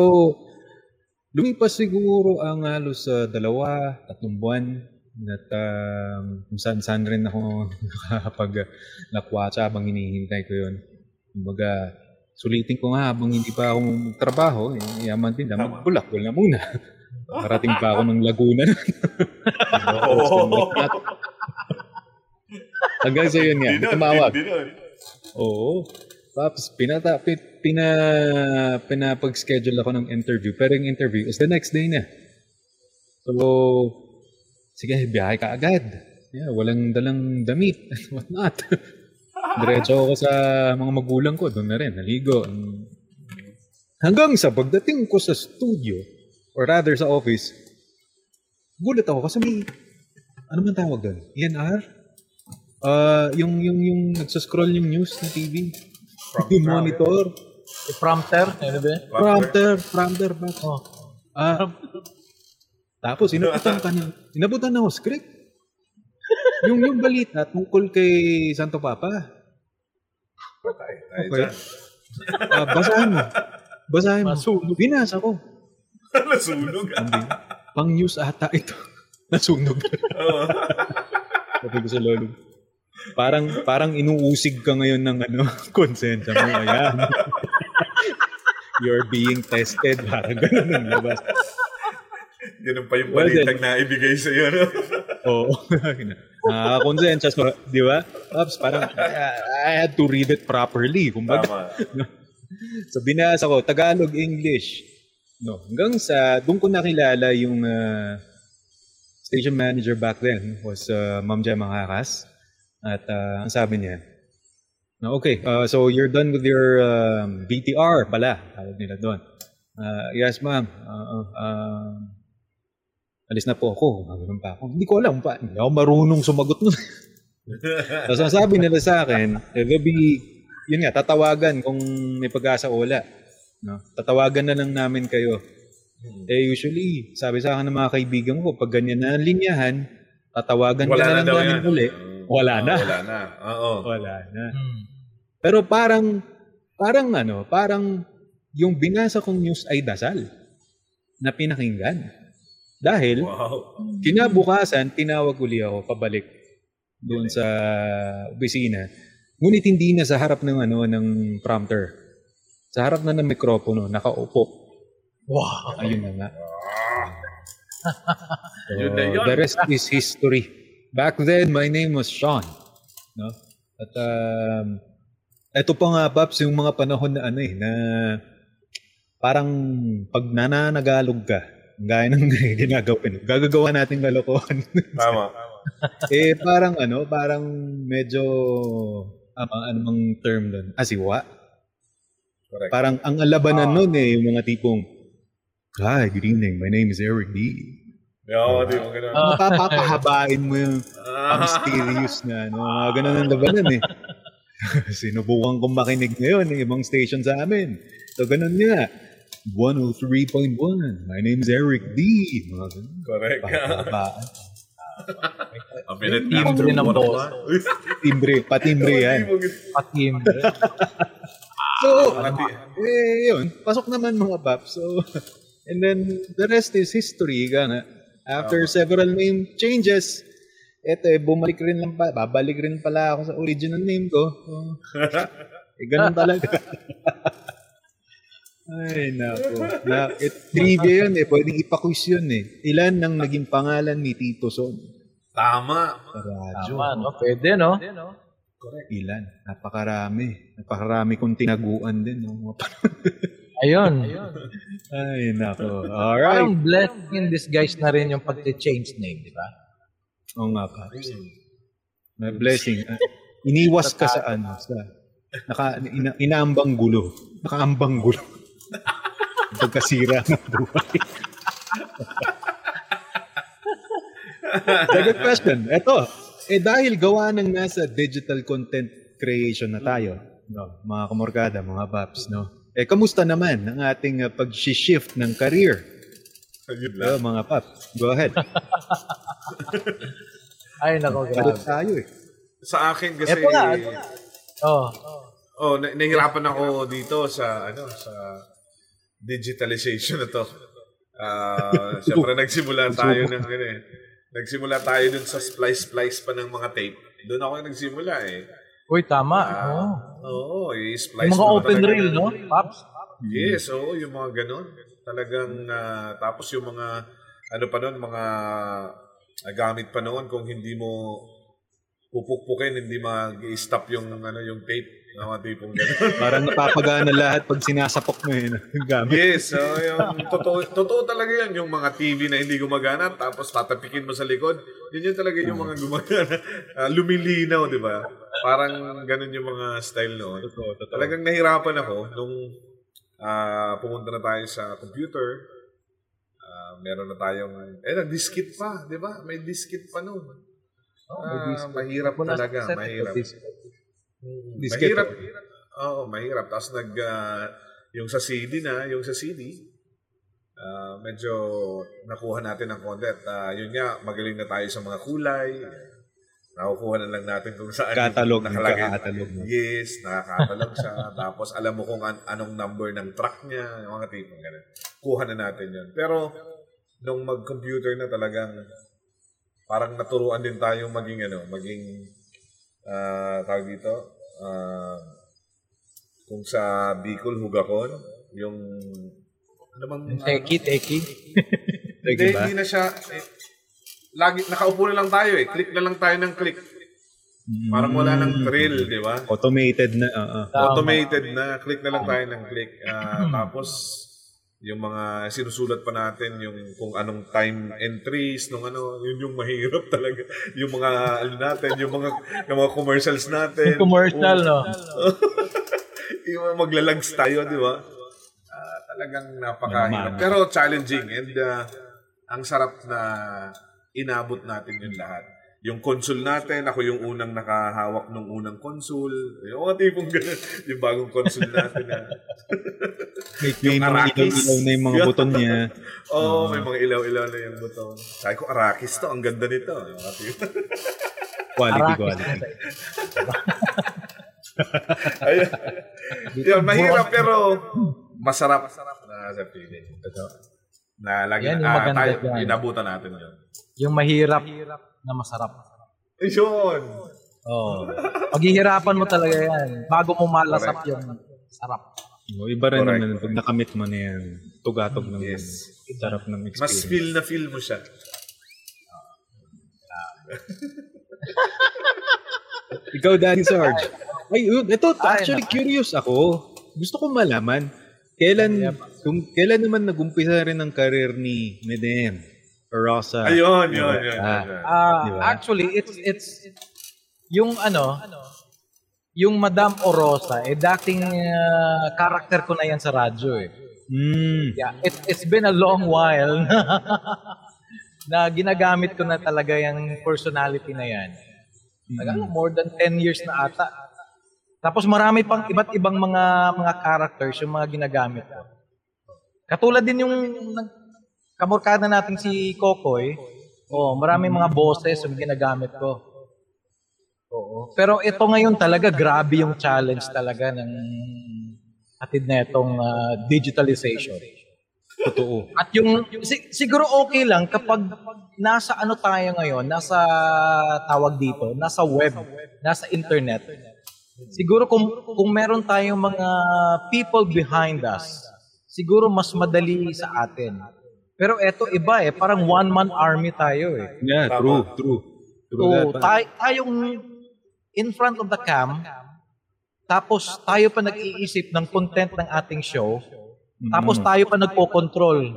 lumipas siguro ang halos sa dalawa, tatlong buwan at um, kung saan-saan rin ako nakapag nakwatsa habang hinihintay ko yun. Kumbaga, sulitin ko nga habang hindi pa ako magtrabaho, eh, yaman din na magbulakbol na muna. Parating pa ako ng Laguna. Oo. Hanggang sa yun nga, tumawag. Oo. Tapos pinata pi, pina pinapag-schedule ako ng interview. Pero yung interview is the next day na. So, sige, biyahe ka agad. Yeah, walang dalang damit and whatnot. Diretso ako sa mga magulang ko. Doon na rin, naligo. Hanggang sa pagdating ko sa studio, or rather sa office, gulat ako kasi may, ano man tawag doon? ENR? Ah, yung yung yung nagsa-scroll yung news na TV. yung monitor, prompter, ano ba? prompter, prompter? Oh. Ah. Tapos inabutan ka ng inabutan na ako script. yung yung balita tungkol kay Santo Papa. Patay. Okay. Ah, basahin mo. Basahin mo. Masunog. Binasa ko. Nasunog. Pang news ata ito. Nasunog. Oo. Sabi ko sa lolo. Parang parang inuusig ka ngayon ng ano, konsensya mo. Ayan. You're being tested. Parang ganun ang labas. Ganun pa yung Well, balitang na ibigay sa iyo. No? Oo. Nakakonsensya. So, di ba? Tapos parang I had to read it properly. Kumbaga, Tama. So binasa ko Tagalog, English. No, hanggang sa doon ko nakilala yung uh, station manager back then was uh, Ma'am Gemma Hakas. At uh, ang sabi niya, na okay, uh, so you're done with your um, BTR pala, tawag nila doon. Uh, yes, ma'am. Uh, uh, alis na po ako. Gagawin pa ako. Hindi ko alam pa. Hindi ako marunong sumagot nun. Tapos ang sabi nila sa akin, eh, there'll be, yun nga, tatawagan kung may pag-asa o wala. No? Tatawagan na lang namin kayo. Eh usually, sabi sa akin ng mga kaibigan ko, pag ganyan na ang linyahan, tatawagan ka Wala na na lang namin yan. uli. Wala na. Ah, Wala na. Oo. Wala na. Hmm. Pero parang, parang ano, parang yung binasa kong news ay dasal. na pinakinggan. Dahil, Wow. kinabukasan, tinawag uli ako pabalik doon sa opisina. Ngunit hindi na sa harap ng ano ng prompter. Sa harap na ng mikropono, nakaupo. Wow. Ayun na nga. So, yun. The rest is history. Back then, my name was Sean. No? At um, ito pa nga, Paps, yung mga panahon na ano eh, na parang pag nananagalog ka, gaya ng ginagawin, gagagawa natin kalokohan. Tama. eh, parang ano, parang medyo, ano, ano bang term doon? Asiwa. Correct. Parang ang alabanan nun eh, yung mga tipong, Hi, good evening. My name is Eric D. Oo, di mo ganun. Ah. Mapapahabain mo yung Ah. mysterious na ano, mga ganun ang labanan eh. Sinubukan kong makinig ngayon ng ibang station sa amin. So ganun nga. 103.1. My name is Eric D. Mga ganun. Correct. Pahabaan. Ang pinat Timbre ng boss. Timbre, patimbre yan. Patim. So, eh, yun. Pasok naman mga paps. So, and then the rest is history. Gana. After several name changes, eto eh, bumalik rin lang pa, babalik rin pala ako sa original name ko. So, eh, ganun talaga. Ay, nako. Na, it, trivia yun eh. Pwedeng ipakwis yun eh. Ilan ang naging pangalan ni Tito Son? Tama. Radyo. Tama, no? Pwede, no? Ilan? Napakarami. Napakarami kong tinaguan din. No? Mga pan- Ayun. Ay, nako. Alright. Parang blessing in disguise na rin yung pag-change name, di ba? Oo nga pa. May blessing. Ah, iniwas ka sa ano, sa naka, ina, inaambang gulo. Nakaambang gulo. Pagkasira ng buhay. Second question. Ito. Eh dahil gawa ng nasa digital content creation na tayo, no, mga kamorkada, mga paps, no? Eh, kamusta naman ang ating uh, pag-shift ng career? Oh, lang. mga paps, go ahead. Ay, nako, grabe. tayo eh. Sa akin kasi Eto nga, eto Oh. Oh, na- nahihirapan ako dito sa ano sa digitalization na to. Ah, syempre nagsimula tayo ng ano eh. Nagsimula tayo dun sa splice splice pa ng mga tape. Doon ako nagsimula eh. Uy, tama. Ah, oh. Oo, i-splice Yung mga open reel, no? Pops? Yes, oo, yung mga ganun. Talagang, ah, tapos yung mga, ano pa noon, mga ah, gamit pa noon, kung hindi mo pupukpukin, hindi mag-stop yung, ano, yung tape. Mga tipong ganun. Parang napapagana lahat pag sinasapok mo yun. Gamit. yes, so yung totoo, totoo talaga yan, yung mga TV na hindi gumagana, tapos tatapikin mo sa likod, yun yun talaga yung mga gumagana. Ah, lumilinaw, di ba? Parang ganun yung mga style noon. Totoo, totoo. Talagang nahirapan ako nung ah, pumunta na tayo sa computer. Ah, meron na tayong, eh, nag-diskit pa, di ba? May diskit pa noon. Ah, mahirap talaga, mahirap. Diskette. Mahirap. Oo, mahirap. Tapos nag, ah, yung sa CD na, yung sa CD, ah, medyo nakuha natin ng konti. At ah, yun nga, magaling na tayo sa mga kulay. Nakukuha na lang natin kung saan Catalog, nakalagay. nagkakatalog na. Yes, nakakatalog siya. Tapos alam mo kung an- anong number ng truck niya, yung mga tipong ganun. Kuha na natin yun. Pero, nung mag-computer na talagang parang naturuan din tayong maging ano, maging ah tawag dito, ah, kung sa Bicol Hugakon, yung ano bang Teki, teki. Hindi, diba? hindi na siya eh, lagi nakaupo na lang tayo eh. Click na lang tayo ng click. Parang wala nang thrill, di ba? Automated na. oo. Tama. Automated na, click na lang tayo ng click. Ah, tapos, yung mga sinusulat pa natin, yung kung anong time entries, nung ano, yun yung mahirap talaga. Yung mga, ano natin, yung mga, yung mga commercials natin. Commercial, no? yung maglalags tayo, di ba? Ah, talagang napakahirap. Pero challenging and ah, ang sarap na inabot natin yung lahat. Yung console natin, ako yung unang nakahawak ng unang console. Yung mga tipong ganun, yung bagong console natin. Na, May, may mga Arakis. ilaw na yung mga buton niya. oh, may mga ilaw-ilaw na yung buton. Sabi ko, Arakis to, ang ganda nito. Yung Quality, quality. na Ayun. Yun, mahirap pero masarap na sa feeling. Na lagi Yan yung ah, tayo, inabutan natin yun. Yung mahirap na masarap. Ayun! Oh. Paghihirapan mo talaga yan. Bago mo malasap yung sarap. No, iba rin Correct. naman, pag nakamit mo na yan, tugatog ng Yes. sarap ng Mas experience. feel na feel mo siya. Ikaw, Danny Sarge. Ay, yun, ito, Ay, actually curious ako. Gusto ko malaman, kailan, kung, kailan naman nagumpisa rin ang karir ni Medem Rosa? Ayun, yun, yun. Ah. yun. Ah, Di ba? actually, it's it's yung ano, yung Madam Orosa, eh dating ah, character ko na yan sa radyo eh. Hmm. Yeah, it, it's been a long while na ginagamit ko na talaga yung personality na yan. Tagal, more than 10 years na ata. Tapos marami pang iba't ibang mga mga characters yung mga ginagamit ko. Katulad din yung kamorkada natin si Kokoy. Oh, maraming mga boses yung ginagamit ko. Oo. Pero ito ngayon talaga grabe yung challenge talaga ng atid na itong ah, digitalization. Totoo. At yung si- siguro okay lang kapag nasa ano tayo ngayon, nasa tawag dito, nasa web, nasa internet. Siguro kung kung meron tayong mga people behind us, siguro mas madali sa atin. Pero eto iba eh, parang one man army tayo eh. Yeah, Tama. true, true. True So, that, tay- tayong in front of the cam, tapos tayo pa nag-iisip ng content ng ating show, tapos tayo pa nagpo-control.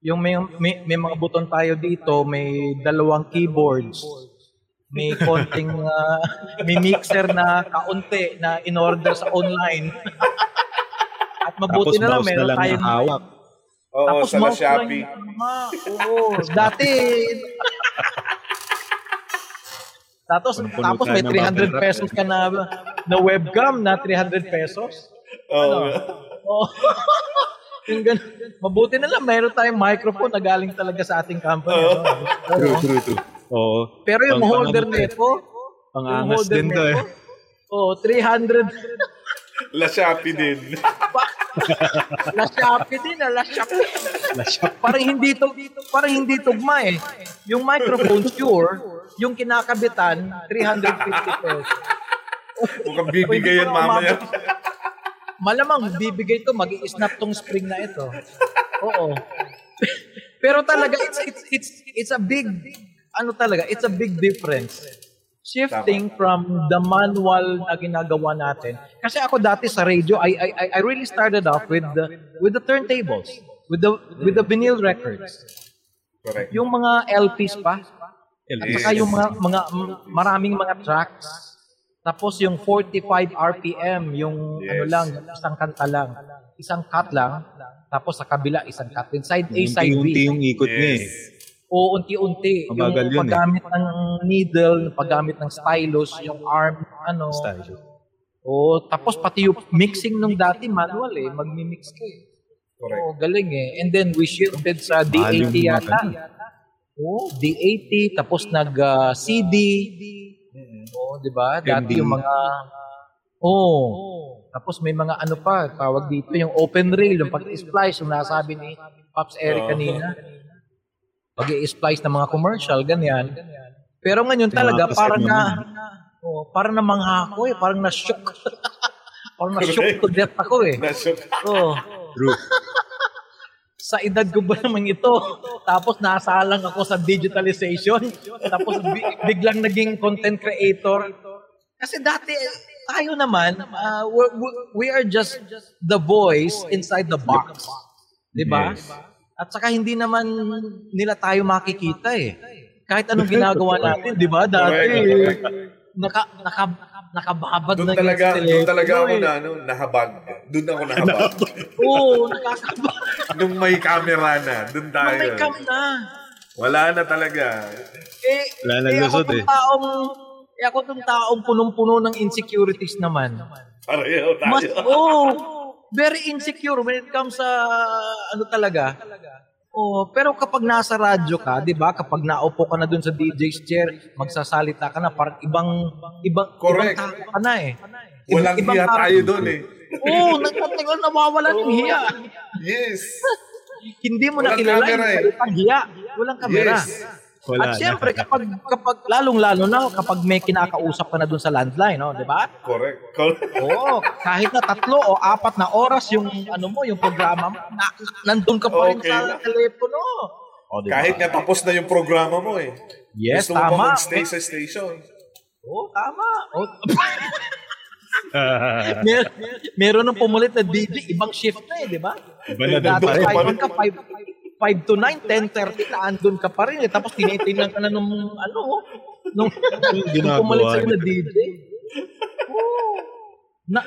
Yung may, may, may mga buton tayo dito, may dalawang keyboards, may konting, ah, may mixer na kaunti na in-order sa online. At mabuti Tapos na lang, na meron lang tayong na hawak. Oo, tapos sa mouse Shopee. tama. Oo. Dati, tapos, tapos may ng 300 bubble pesos ka na, na webcam na 300 pesos. Oo. Oh. yung ganun. Mabuti na lang, mayroon tayong microphone na galing talaga sa ating company. no? True, true, true. Oo. Pero yung Pang- holder pang- nito, Pangangas din to eh. oh, 300 La Shopee din. Shopee din, ah, La Shopee. parang hindi to parang hindi tugma eh. Yung microphone sure, yung kinakabitan 350 pesos. Mukhang bibigay yan mamaya. Malamang bibigay to, mag-i-snap tong spring na ito. Oo. Pero talaga it's it's it's it's a big ano talaga, it's a big difference. Shifting from the manual na ginagawa natin. Kasi ako dati sa radio, I I I- I really started off with the with the turntables, with the with the vinyl records. Correct. Yung mga LPs pa, at saka yung mga, mga maraming mga tracks. Tapos yung 45 RPM, yung ano Yes. lang, isang kanta lang. Isang cut lang. Tapos sa kabila, isang cut din. Side A, side Unti-unti B. yung ikot niya eh. O unti-unti. Mabagal yung yun eh. paggamit ng needle, paggamit ng stylus, yung arm, ano. Style. O tapos pati yung mixing nung dati, manual eh. Magmi-mix ka eh. Correct. Oo, galing eh. And then we shifted sa Mahal yung D80 mga yata. Oo, D80, tapos nag-CD. Oo, di ba? Dati yung mga... Oo. Tapos may mga ano pa, tawag dito, yung open rail, yung pag-splice, yung nasabi ni Pops Eric Oo. Kanina. Pag-i-splice ng mga commercial, ganyan. Pero ngayon talaga, parang na... Oh, parang namangha ako eh, parang na-shock. parang na-shock to death ako eh. Nashook. Oh, True. sa edad ko ba naman ito? Tapos nasalang ako sa digitalization. Tapos bi- biglang naging content creator. Kasi dati, tayo naman, uh, we're- we- are just the voice inside the box. Di ba? Yes. At saka hindi naman nila tayo makikita eh. Kahit anong ginagawa natin, di ba? Dati, naka, naka, nakababad Doon na yung talaga, doon talaga ako eh. na, ano, nahabag. Doon ako nahabag. Oo, nakakabag. Nung may camera na, doon tayo. May cam na. Wala na talaga. Eh, Wala nang eh ako lusot eh. taong, eh ako tong taong punong-puno ng insecurities naman. Pareho tayo. Mas, oh, very insecure when it comes sa, ano talaga. Oh, pero kapag nasa radyo ka, 'di ba? Kapag naupo ka na dun sa DJ's chair, magsasalita ka na parang ibang ibang Correct. ibang tao ka na eh. Walang Ibang hiya tayo doon eh. Oo, oh, nagtatingin nawawala ng hiya. Yes. hindi mo na Walang kilala camera yung eh. hiya. Walang kamera. Yes. Wala At siyempre, kapag, kapag lalong-lalo na kapag may kinakausap ka na dun sa landline, no, di ba? Correct. Correct. Oo, kahit na tatlo o apat na oras yung ano mo, yung programa mo, na, nandun ka pa rin Okay sa telepono. O, di ba? Kahit nga tapos na yung programa mo eh. Yes, Gusto mo pa tama. mag-stay sa station. Oo, tama. O, mer meron nang pumulit na DJ, ibang shift na eh, di ba? Iba na Dati doon ka 5 5 to 9, 10, 30 na andun ka pa rin. Eh. Tapos tinitingnan ka na nung ano, nung, nung ginagawa pumulit sa'yo na DJ. Oo. Na,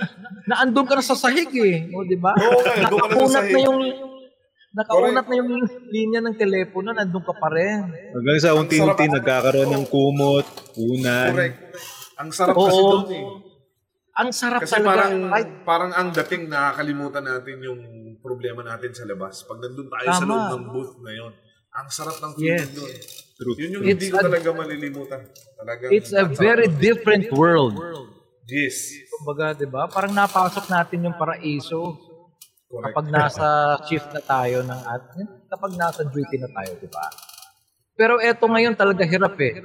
na andun ka na sa sahig eh. O, di ba? Oo andun ka na sa Nakaunat sahig. na yung nakaunat na yung linya ng telepono, nandun ka pa rin. Hanggang sa unti-unti nagkakaroon ng kumot, unan. Correct. Ang sarap Oo. kasi doon eh. Ang sarap Kasi talaga. parang Kahit parang ang dating nakakalimutan natin yung problema natin sa labas. Pag nandun tayo sa Tama. loob ng booth na yun, ang sarap ng feeling Yes. doon. True. Yun yung It's hindi ko a- talaga malilimutan. Talagang, it's a very different world. Yes. Kumbaga, 'di ba? Parang napasok natin yung paraiso Correct. kapag nasa shift na tayo ng at kapag nasa duty na tayo, 'di ba? Pero eto ngayon talaga hirap eh.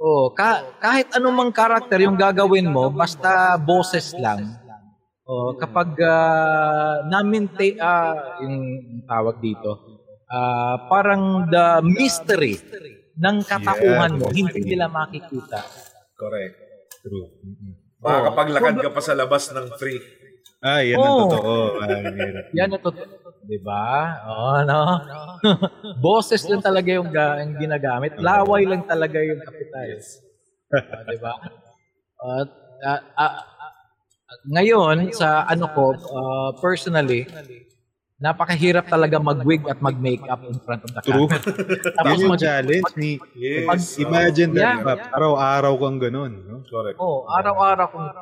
Oh, ka, kahit anumang karakter yung gagawin mo, basta boses lang. Oh, kapag uh, namintain ah, yung tawag dito, ah, parang the mystery ng katauhan mo, hindi nila makikita. Correct. True. Makakapaglakad ka pa sa labas ng free. Ah, yan ang Oo. totoo. Ah, ang hirap. 'Di ba? Oh, no. Boses lang talaga yung, ga, yung ginagamit. Laway lang talaga yung kapital. Ah, 'Di ba? At ah, ah, ngayon sa ano ko ah, personally napakahirap talaga mag-wig at mag-makeup in front of the True. camera. Tapos Yun yung mag- challenge ni Yes. Imagine that, Yeah. Pap, araw-araw kang ganun. No? Correct. Oh, araw-araw kung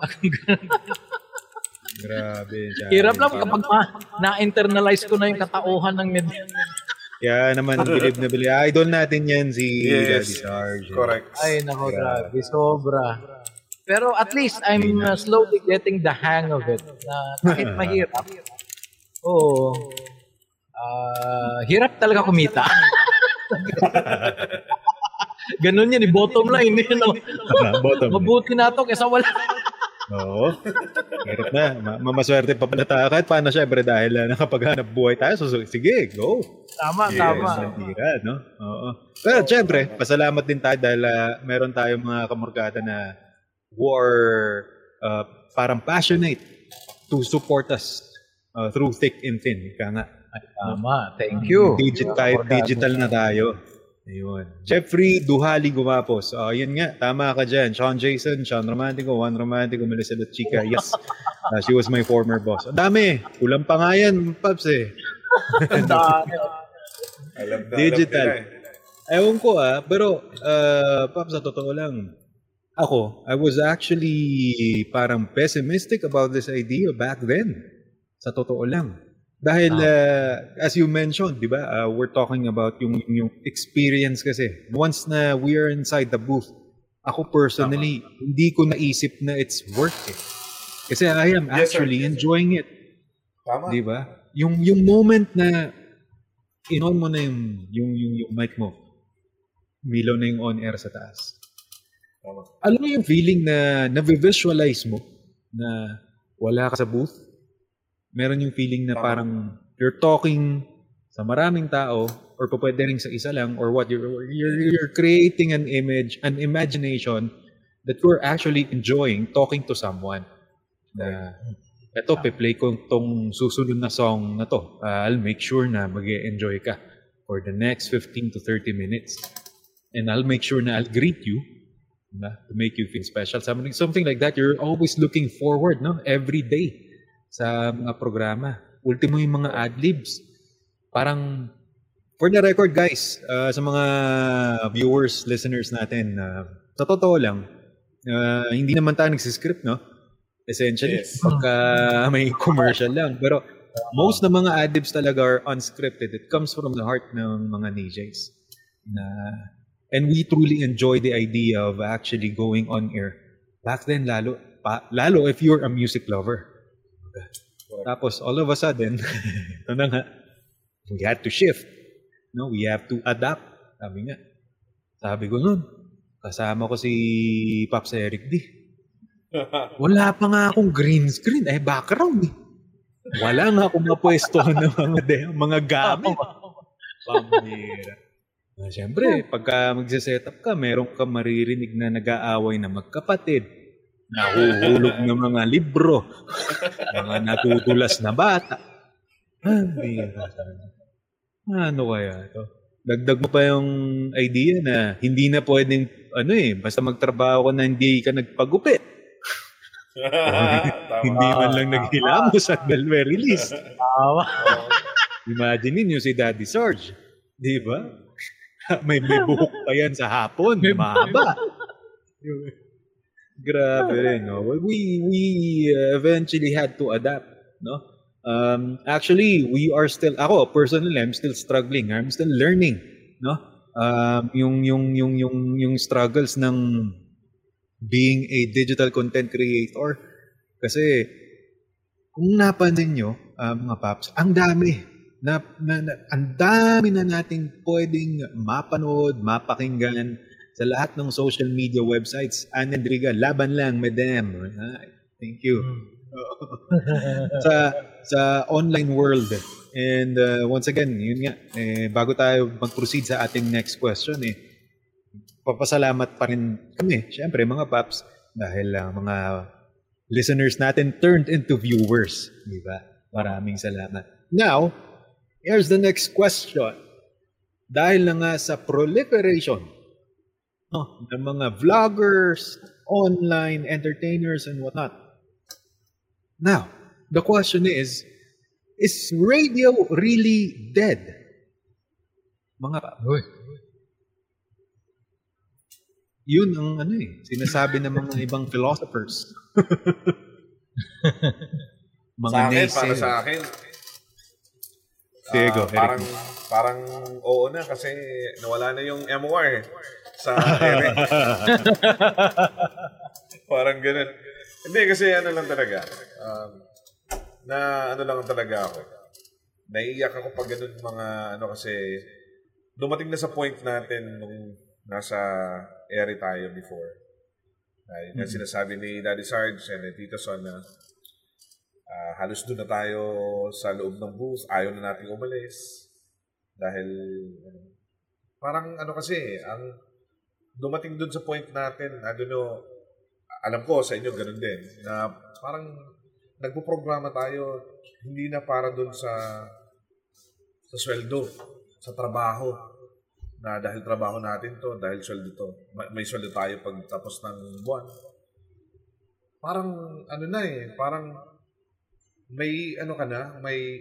Grabe challenge. hirap lang kapag ma- na-internalize ko na yung katauhan ng media. Kaya naman, bilib na bilib. Idol natin yan si Daddy Yes. Sarge. Correct. Ay, nako, grabe. Sobra. Pero at least I'm uh, slowly getting the hang of it. Na kahit mahirap. Oo. Ah, hirap talaga kumita. Ganun yan, eh, bottom line. Yun, no? Bottom. Mabuti na to kaysa wala. Oo. Hirap na. Ma- mamaswerte pa pala tayo. Kahit paano syempre dahil uh, nakapaghanap buhay tayo. So, sige, go. Tama, Yes, tama. Sandira, no? Oo. Pero syempre, pasalamat din tayo dahil ah, meron tayong mga kamorgada na who are ah, parang passionate to support us ah, through thick and thin. Ika nga. Tama. Thank you. Digital, digital na tayo. Ayun. Jeffrey Duhali Gumapos. Oh, yun nga. Tama ka dyan. Sean Jason, Sean Romantico, Juan Romantico, Melissa Chica. Yes. Ah, she was my former boss. Ang dami. Kulang pa nga yan, Paps eh. Alam na, Digital. alam eh. Ewan ko ah, pero uh, Paps, sa totoo lang, ako, I was actually parang pessimistic about this idea back then. Sa totoo lang. Dahil, uh, as you mentioned, di ba, uh, we're talking about yung, yung experience kasi. Once na we are inside the booth, ako personally, hindi ko naisip na it's worth it. Kasi I am Yes, sir. actually enjoying it. Tama. Di ba? Yung yung moment na in-on mo na yung, yung, yung, yung mic mo, milaw na yung on-air sa taas. Tama. Alam mo yung feeling na na-visualize mo na wala ka sa booth? Meron yung feeling na parang you're talking sa maraming tao or pwede rin sa isa lang or what you're, you're, you're creating an image, an imagination that you're actually enjoying talking to someone na eto, pe-play ko tong susunod na song na to. Uh, I'll make sure na mag enjoy ka for the next 15 to 30 minutes. And I'll make sure na I'll greet you na, to make you feel special. Something, something like that. You're always looking forward no? every day sa mga programa. Ultimo yung mga ad-libs. Parang, for the record guys, uh, sa mga viewers, listeners natin, uh, sa totoo lang, uh, hindi naman tayo nagsiscript, no? Essentially, Yes. pagka may commercial lang. Pero most ng mga ad-libs talaga are unscripted. It comes from the heart ng mga DJs. Na, and we truly enjoy the idea of actually going on air. Back then, lalo, pa, lalo if you're a music lover. Tapos, all of a sudden, ito na nga, we had to shift. No, we have to adapt. Sabi nga. Sabi ko nun, kasama ko si Pops Eric D. Wala pa nga akong green screen. Eh, background eh. Wala nga akong mapwesto ng mga, de- mga gamit. Pambira. Ah, Siyempre, pagka magsiset up ka, meron ka maririnig na nag-aaway na magkapatid. Nahuhulog ng mga libro. mga natutulas na bata. Ano kaya ito? Dagdag mo pa yung idea na hindi na pwedeng, ano eh, basta magtrabaho ka na hindi ka nagpagupit. Tama. hindi man lang naghilamos at very release. Tawa. Imagine ninyo si Daddy Sarge. Di ba? may, may buhok pa yan sa hapon. Mahaba. Grabe rin, no? We, we uh, eventually had to adapt, no? Um, actually, we are still, ako, personally, I'm still struggling. I'm still learning, no? Um, yung, yung, yung, yung, yung struggles ng being a digital content creator. Kasi, kung napansin nyo, uh, mga paps, ang dami. Na, na, na, ang dami na nating pwedeng mapanood, mapakinggan sa lahat ng social media websites. Ann and Riga, laban lang, madam. Thank you. sa sa online world. And uh, once again, yun nga, eh, bago tayo mag-proceed sa ating next question, eh, papasalamat pa rin kami, syempre mga paps, dahil uh, mga listeners natin turned into viewers. Di ba? Maraming salamat. Now, here's the next question. Dahil na nga sa proliferation no, ng mga vloggers, online entertainers, and whatnot. Now, the question is, is radio really dead? Mga. Uy. Yun ang ano eh, sinasabi ng mga ibang philosophers. mga sa akin, para sa akin, Sige, go, Eric. parang, parang oo na kasi nawala na yung MOR sa Eric. parang ganun. Hindi, kasi ano lang talaga. Um, na ano lang talaga ako. Naiiyak ako pag ganun mga ano kasi dumating na sa point natin nung nasa area tayo before. Uh, yun ang sinasabi ni Daddy Sarge and ni Tito Son na ah, halos doon na tayo sa loob ng booth. Ayaw na natin umalis. Dahil ano, parang ano kasi, ang dumating doon sa point natin, I don't know, alam ko sa inyo ganun din, na parang nagpo-programa tayo hindi na para doon sa sa sweldo, sa trabaho. Na dahil trabaho natin to, dahil sweldo to. Ma- May sweldo tayo pag tapos ng buwan. Parang ano na eh, parang may ano ka na, may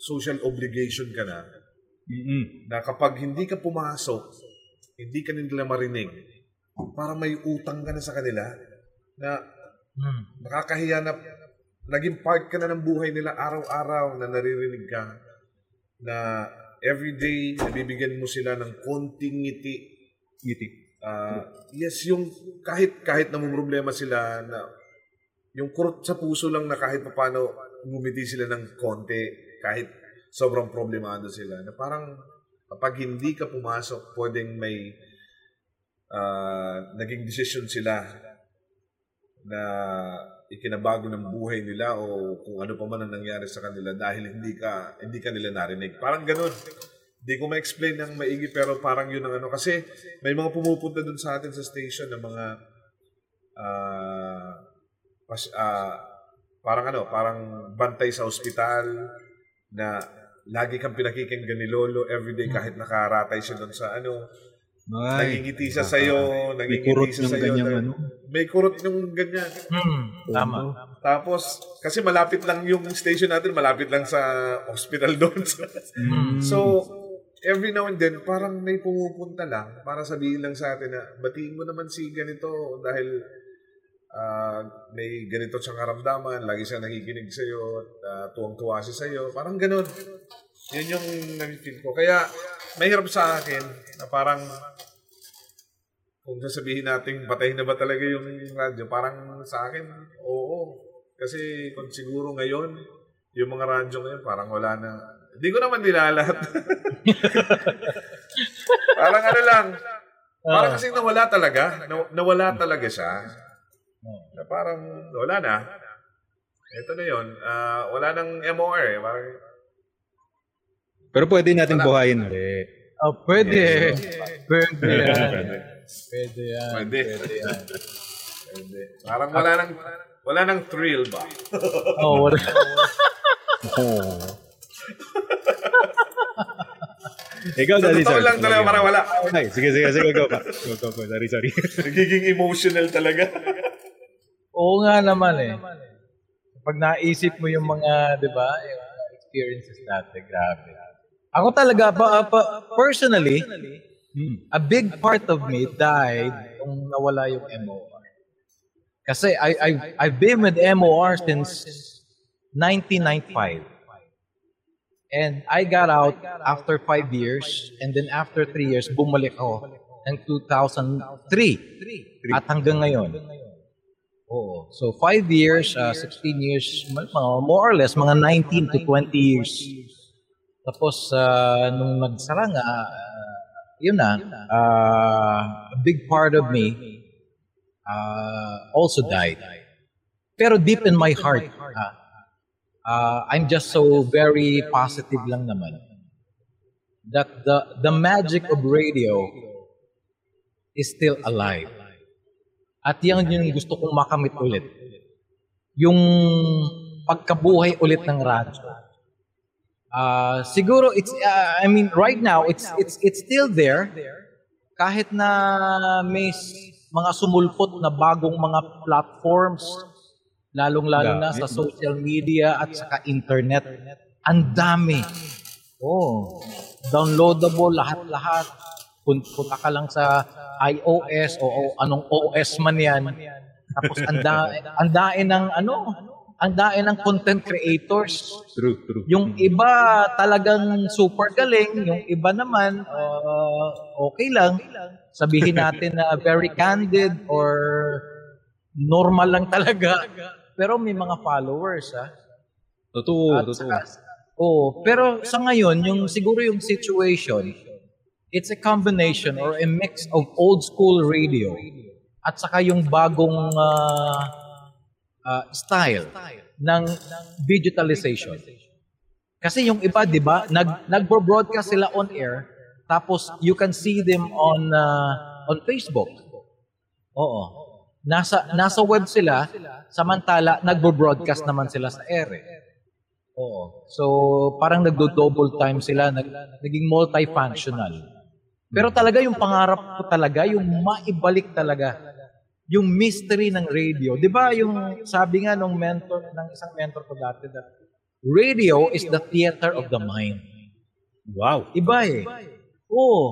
social obligation ka na Mm-mm. na kapag hindi ka pumasok, hindi ka nila marinig, parang may utang ka na sa kanila na Hmm. nakakahiya na naging part ka na ng buhay nila araw-araw na naririnig ka na everyday nabibigyan mo sila ng konting ngiti. Ngiti. Ah, yes, yung kahit kahit namumroblema sila na yung kurot sa puso lang na kahit paano ngumiti sila ng konti kahit sobrang problemado sila na parang kapag hindi ka pumasok pwedeng may ah, naging decision sila na ikinabago ng buhay nila o kung ano pa man ang nangyari sa kanila dahil hindi ka hindi ka nila narinig. Parang ganun. Hindi ko ma-explain ng maigi pero parang yun ang ano. Kasi may mga pumupunta dun sa atin sa station ng mga ah pas- ah, parang ano, parang bantay sa ospital na lagi kang pinakikinggan ni Lolo everyday kahit nakaratay siya dun sa ano. Ay, Nangingiti siya sa'yo. may kurot Nangingiti siya ng sa'yo. ganyang na- ano. May kurot yung ganyan. Hmm. Tama. Tapos, kasi malapit lang yung station natin, malapit lang sa hospital doon. Mm. so, every now and then, parang may pumupunta lang para sabihin lang sa atin na, batiin mo naman si ganito dahil ah, may ganito siyang karamdaman, lagi siya nakikinig sa'yo, uh, tuwang-tuwa siya sa'yo. Parang ganun. Yun yung nag-feel ko. Kaya, mahirap sa akin na parang kung sasabihin natin patayin na ba talaga yung radyo, parang sa akin, oo. Kasi kung siguro ngayon, yung mga radyo ngayon, parang wala na. Hindi ko naman nilalat. parang ano lang. Parang kasi nawala talaga. Na- nawala talaga siya. Na parang wala na. Ito na yun. Ah, wala nang MOR eh. Parang, Pero pwede natin buhayin ulit. Oh, pwede. Pwede yan. Pwede. Pwede yan. Pwede. Pwede yan. Pwede. Parang wala nang wala nang thrill ba? Oh, wala. Oh. Ikaw, Daddy, Totoo sir. lang talaga, parang wala. Ay, sige, sige, sige, go pa. Go, go, go. Sorry, sorry. Nagiging emotional talaga. Oo nga naman eh. Pag naisip mo yung mga, di ba, yung experiences natin, grabe. Ako talaga, pa, pa, personally, a big part of me died nung nawala yung MOR. Kasi I, I, I've been with MOR since 1995. And I got out after five years, and then after three years, bumalik ako ng 2003. At hanggang ngayon. Oo. So, five years, uh, 16 years, more or less, mga 19 to 20 years. Tapos, uh, nung nagsara nga, uh, yun na, uh, a big part of me uh, also died. Pero deep in my heart, uh, uh, I'm just so very positive lang naman that the the magic of radio is still alive. At yan yung gusto kong makamit ulit. Yung pagkabuhay ulit ng radyo. Ah, siguro it's uh, I mean right now it's it's it's still there kahit na may mga sumulpot na bagong mga platforms lalong-lalo na sa social media at saka internet. Ang dami. Oh, downloadable lahat-lahat. Pun- Punta ka lang sa iOS o, o anong OS man yan. Tapos ang da- ang dain ng ano, ang dain ng content creators. True, true. Yung iba talagang super galing, yung iba naman uh, okay lang. Sabihin natin na very candid or normal lang talaga. Pero may mga followers ah. Totoo, At totoo. saka- Oo, pero sa ngayon, yung siguro yung situation, it's a combination or a mix of old school radio at saka yung bagong ah, ah, style ng digitalization. Kasi yung iba, 'di ba, nag nagbo-broadcast sila on air tapos you can see them on ah, on Facebook. Oo. Nasa nasa web sila samantala nagbo-broadcast naman sila sa air. eh. Oo. So, parang nagdo-double time sila, nag, naging multifunctional. Pero talaga yung pangarap ko talaga, yung maibalik talaga yung mystery ng radio. 'Di ba yung sabi nga nung mentor ng isang mentor ko dati that radio is the theater of the mind. Wow. Iba eh. Oo.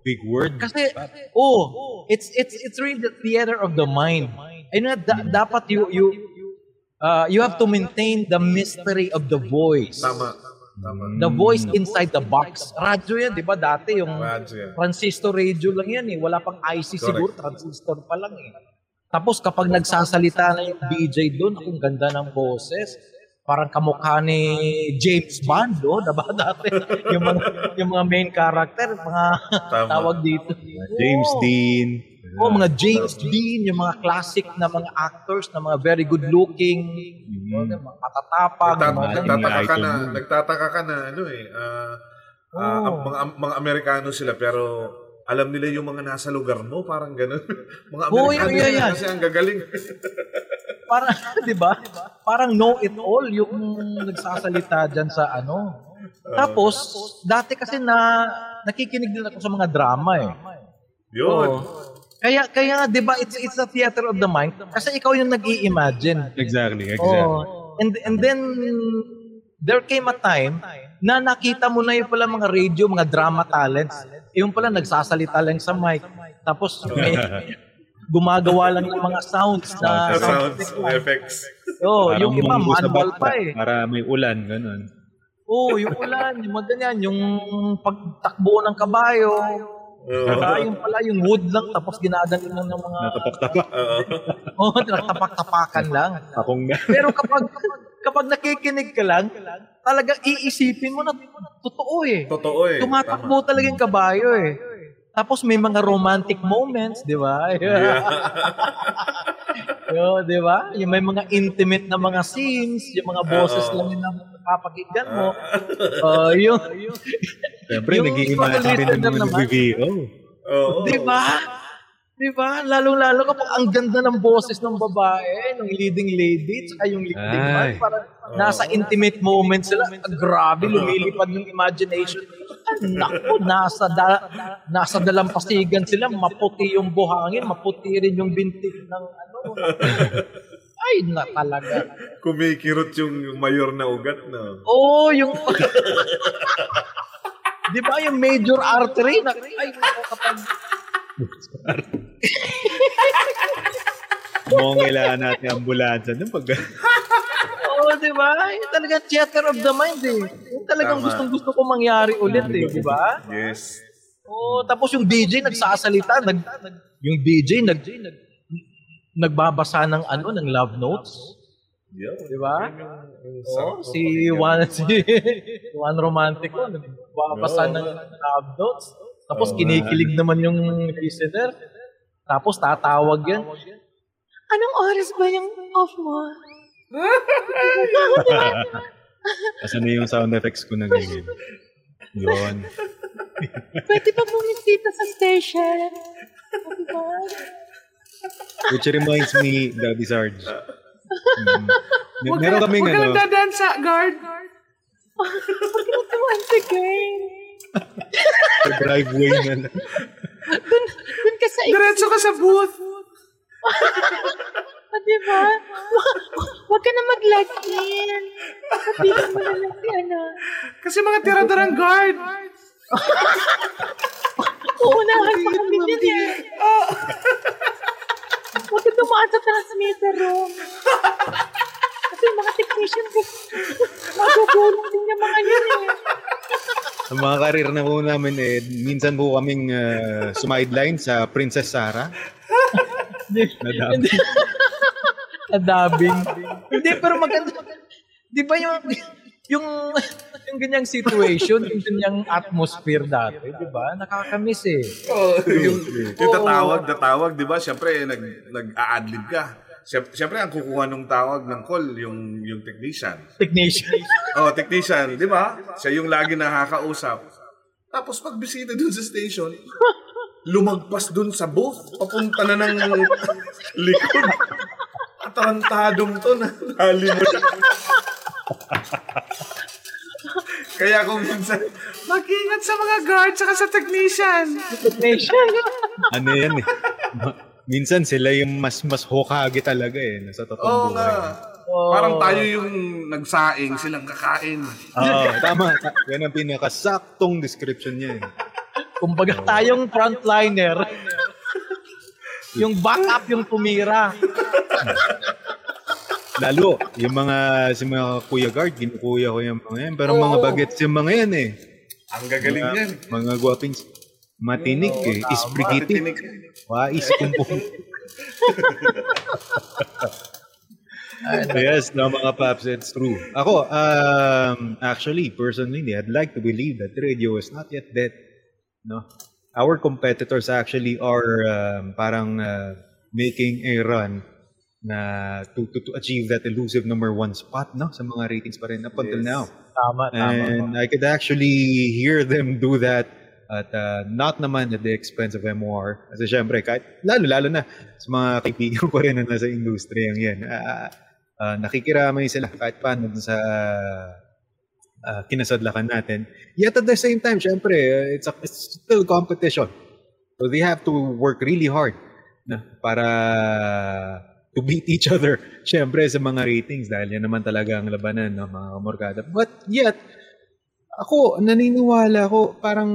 Big word. Kasi oh, it's it's it's really the theater of the mind. Ayun na da- dapat you you uh, you have to maintain the mystery of the voice. Tama. Tama. The voice inside the box. Radyo yan, di ba? Dati yung Radyo yan. transistor radio lang yan eh. Wala pang IC siguro, transistor pa lang eh. Tapos kapag nagsasalita na yung DJ doon, akong ganda ng boses. Parang kamukha ni James Bond, oh, diba dati? yung mga yung mga main character, mga Tama. tawag dito. James. Dean. Oh, mga James Dean, yung mga classic na mga actors na mga very good looking, oh, mga matatapag, Nagtat- mga nagtataka ka na, nagtataka ka na ano eh, Oo. ang mga mga Amerikano sila pero alam nila yung mga nasa lugar mo, parang ganun. mga Amerikano yun, yun, sila yan. kasi ang gagaling. parang, di ba? Parang know it all yung nagsasalita dyan sa ano. Tapos, dati kasi na nakikinig din ako sa mga drama eh. Yun. Oo. Kaya, kaya nga, di ba, it's, it's a theater of the mind. Kasi ikaw yung nag-i-imagine. Exactly, exactly. Oh, and and then there came a time na nakita mo na yung pala mga radio, mga drama talents. Yung pala nagsasalita lang sa mic. Tapos may gumagawa lang ng mga sounds na sounds, effects. Oh, Parang yung iba manual pa eh. Para may ulan, ganun. Oh, yung ulan, yung mga ganyan, yung pagtakbo ng kabayo. Diba? Yung pala, yung wood lang, tapos ginagaling lang ng mga, Natapak-tapak. Oo. oh, nagtapak-tapakan lang. Akong na. Pero kapag kapag nakikinig ka lang, talagang iisipin mo na totoo eh. Totoo eh. Tumatakbo talaga yung kabayo eh. Tapos may mga romantic moments, di ba? Yo, di ba? Yung may mga intimate na mga scenes, yung mga boses Oo. lang yung napapakinggan mo. Uh, yung, Siyempre, nag-i-imagine din ng nag-VO. Oo. Di ba? Di ba? Lalong-lalo kapag ang ganda ng boses ng babae, ng leading lady, tsaka yung leading man, parang nasa intimate moment sila. Ah, Grabe, lumilipad yung imagination. Ah, Naku, nasa, da, nasa dalampasigan sila, maputi yung buhangin, maputi rin yung binti ng ano. Ay, na talaga. Kumikirot yung mayor na ugat na. Oo, oh, yung... Di ba yung major artery? Na, ay, kapag Mukhang kailangan natin ambulansya nun pag... Oo, di ba? Yung talagang theater of the mind eh. Yung talagang Tama. gustong gusto ko mangyari ulit eh, di ba? Yes. Oo, tapos yung DJ nagsasalita, nag, yung DJ nag, nag nagbabasa ng ano, ng love notes. Yeah. Di ba? Oo, si Juan, si Juan Romantico, nagbabasa Oo. ng love notes. Tapos kinikilig naman yung listener. Tapos tatawag yan. Anong oras ba yung off mo? Asan na yung sound effects ko na ganyan? Yun. Pwede ba bumisita sa station? Diba? Which reminds me, Daddy Sarge. Mm. Mer- Meron kaming Huwag ka ano, lang sa guard. Once again. sa driveway na lang. Dun, dun ka sa Diretso ka sa booth. Ah, di ba? Wa- Huwag ka na mag-log in. Sabihin mo na lang si ano. Kasi mga tiradarang guard. Uunahan pa kami dyan eh. Ka dumaan sa transmitter room. Kasi yung mga technician ko, magugulong din yung mga yun eh. Sa mga karir na po namin eh, minsan po kaming uh, sumideline sa Princess Sarah. Nadami. Hindi. Adabing. Hindi, pero maganda. Di ba yung, yung, yung ganyang situation, yung ganyang atmosphere dati, di ba? Nakakamiss eh. Oh, yung, yung tatawag, tatawag, di ba? Siyempre, nag, nag-a-adlib ka. Siyempre, ang kukuha ng tawag ng call, yung, yung technician. Technician. Oh, technician, di ba? Siya yung lagi nakakausap. Tapos pag bisita dun sa station, lumagpas dun sa booth, papunta na ng likod. Atarantadong to na hali mo. Kaya kung minsan, Mag-ingat sa mga guard saka sa technician. Technician. ano yan eh. Minsan sila yung mas mas hokage talaga eh. Nasa totoong oo buhay. nga. Parang tayo yung nagsaing, silang kakain. Oo, tama. Ta- Yan ang pinakasaktong description niya eh. Kumbaga tayong frontliner. yung backup yung tumira. Lalo, yung mga, si mga kuya guard, ginukuya ko yung mga yan. Pero mga Oo. bagets yung mga yan eh. Ang gagaling Mga, yan. mga guwaping matinig eh. Isprigiti. Matitinig. Wais kumpong. yes, no, mga paps, it's true. Ako, um, actually, personally, I'd like to believe that radio is not yet dead. No? Our competitors actually are um, parang uh, making a run na to, to, to achieve that elusive number one spot no sa mga ratings pa rin up until Yes. now. Tama, tama. And I could actually hear them do that at uh, not naman at the expense of MOR. Kasi syempre, kahit, lalo-lalo na sa mga kaibigan ko rin na nasa industriyang yan, uh, uh, nakikiramay sila kahit paano sa uh, kinasadlakan natin. Yet at the same time, syempre, uh, it's, a, it's still competition. So they have to work really hard na, para to beat each other. Syempre sa mga ratings dahil yan naman talaga ang labanan ng mga kamorkada. But yet, ako, naniniwala ako, parang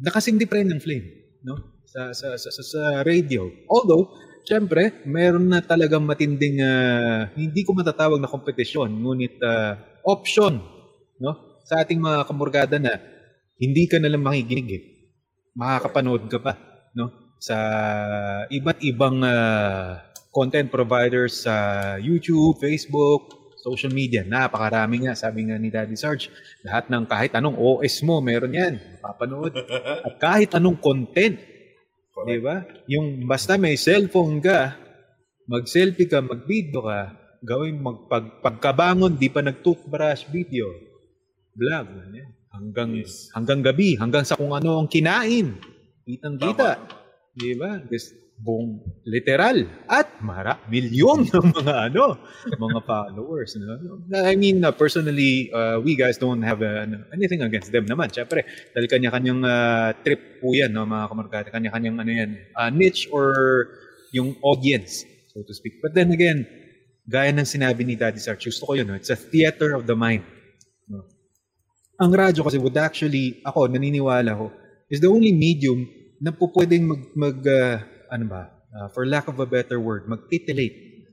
nakasindi pa ng flame, no? Sa, sa, sa, sa, sa radio. Although, syempre, meron na talagang matinding, ah, hindi ko matatawag na kompetisyon, ngunit ah, option, no? Sa ating mga kamorgada na hindi ka nalang makikinig eh. Makakapanood ka pa, no? Sa iba't ibang ah, content providers sa YouTube, Facebook, social media, napakarami nga, sabi nga ni Daddy Sarge, lahat ng kahit anong OS mo, meron yan, mapapanood. At kahit anong content, di ba? Yung basta may cellphone ka, mag-selfie ka, mag-video ka, gawin magpag pagkabangon, di pa nag-toothbrush video, vlog, yan. hanggang hanggang gabi, hanggang sa kung ano ang kinain. Kitang-kita. Di ba? Gusto, buong literal at mara milyon ng mga ano mga followers no? I mean uh, personally uh, we guys don't have uh, ano, anything against them naman syempre dahil kanya-kanyang uh, trip po yan no mga kamarkada kanya-kanyang ano yan uh, niche or yung audience so to speak but then again gaya ng sinabi ni Daddy Sarch gusto ko yun no? it's a theater of the mind no? ang radyo kasi would actually ako naniniwala ko is the only medium na po pwedeng mag, mag uh, ano ba, uh, for lack of a better word, mag-titillate.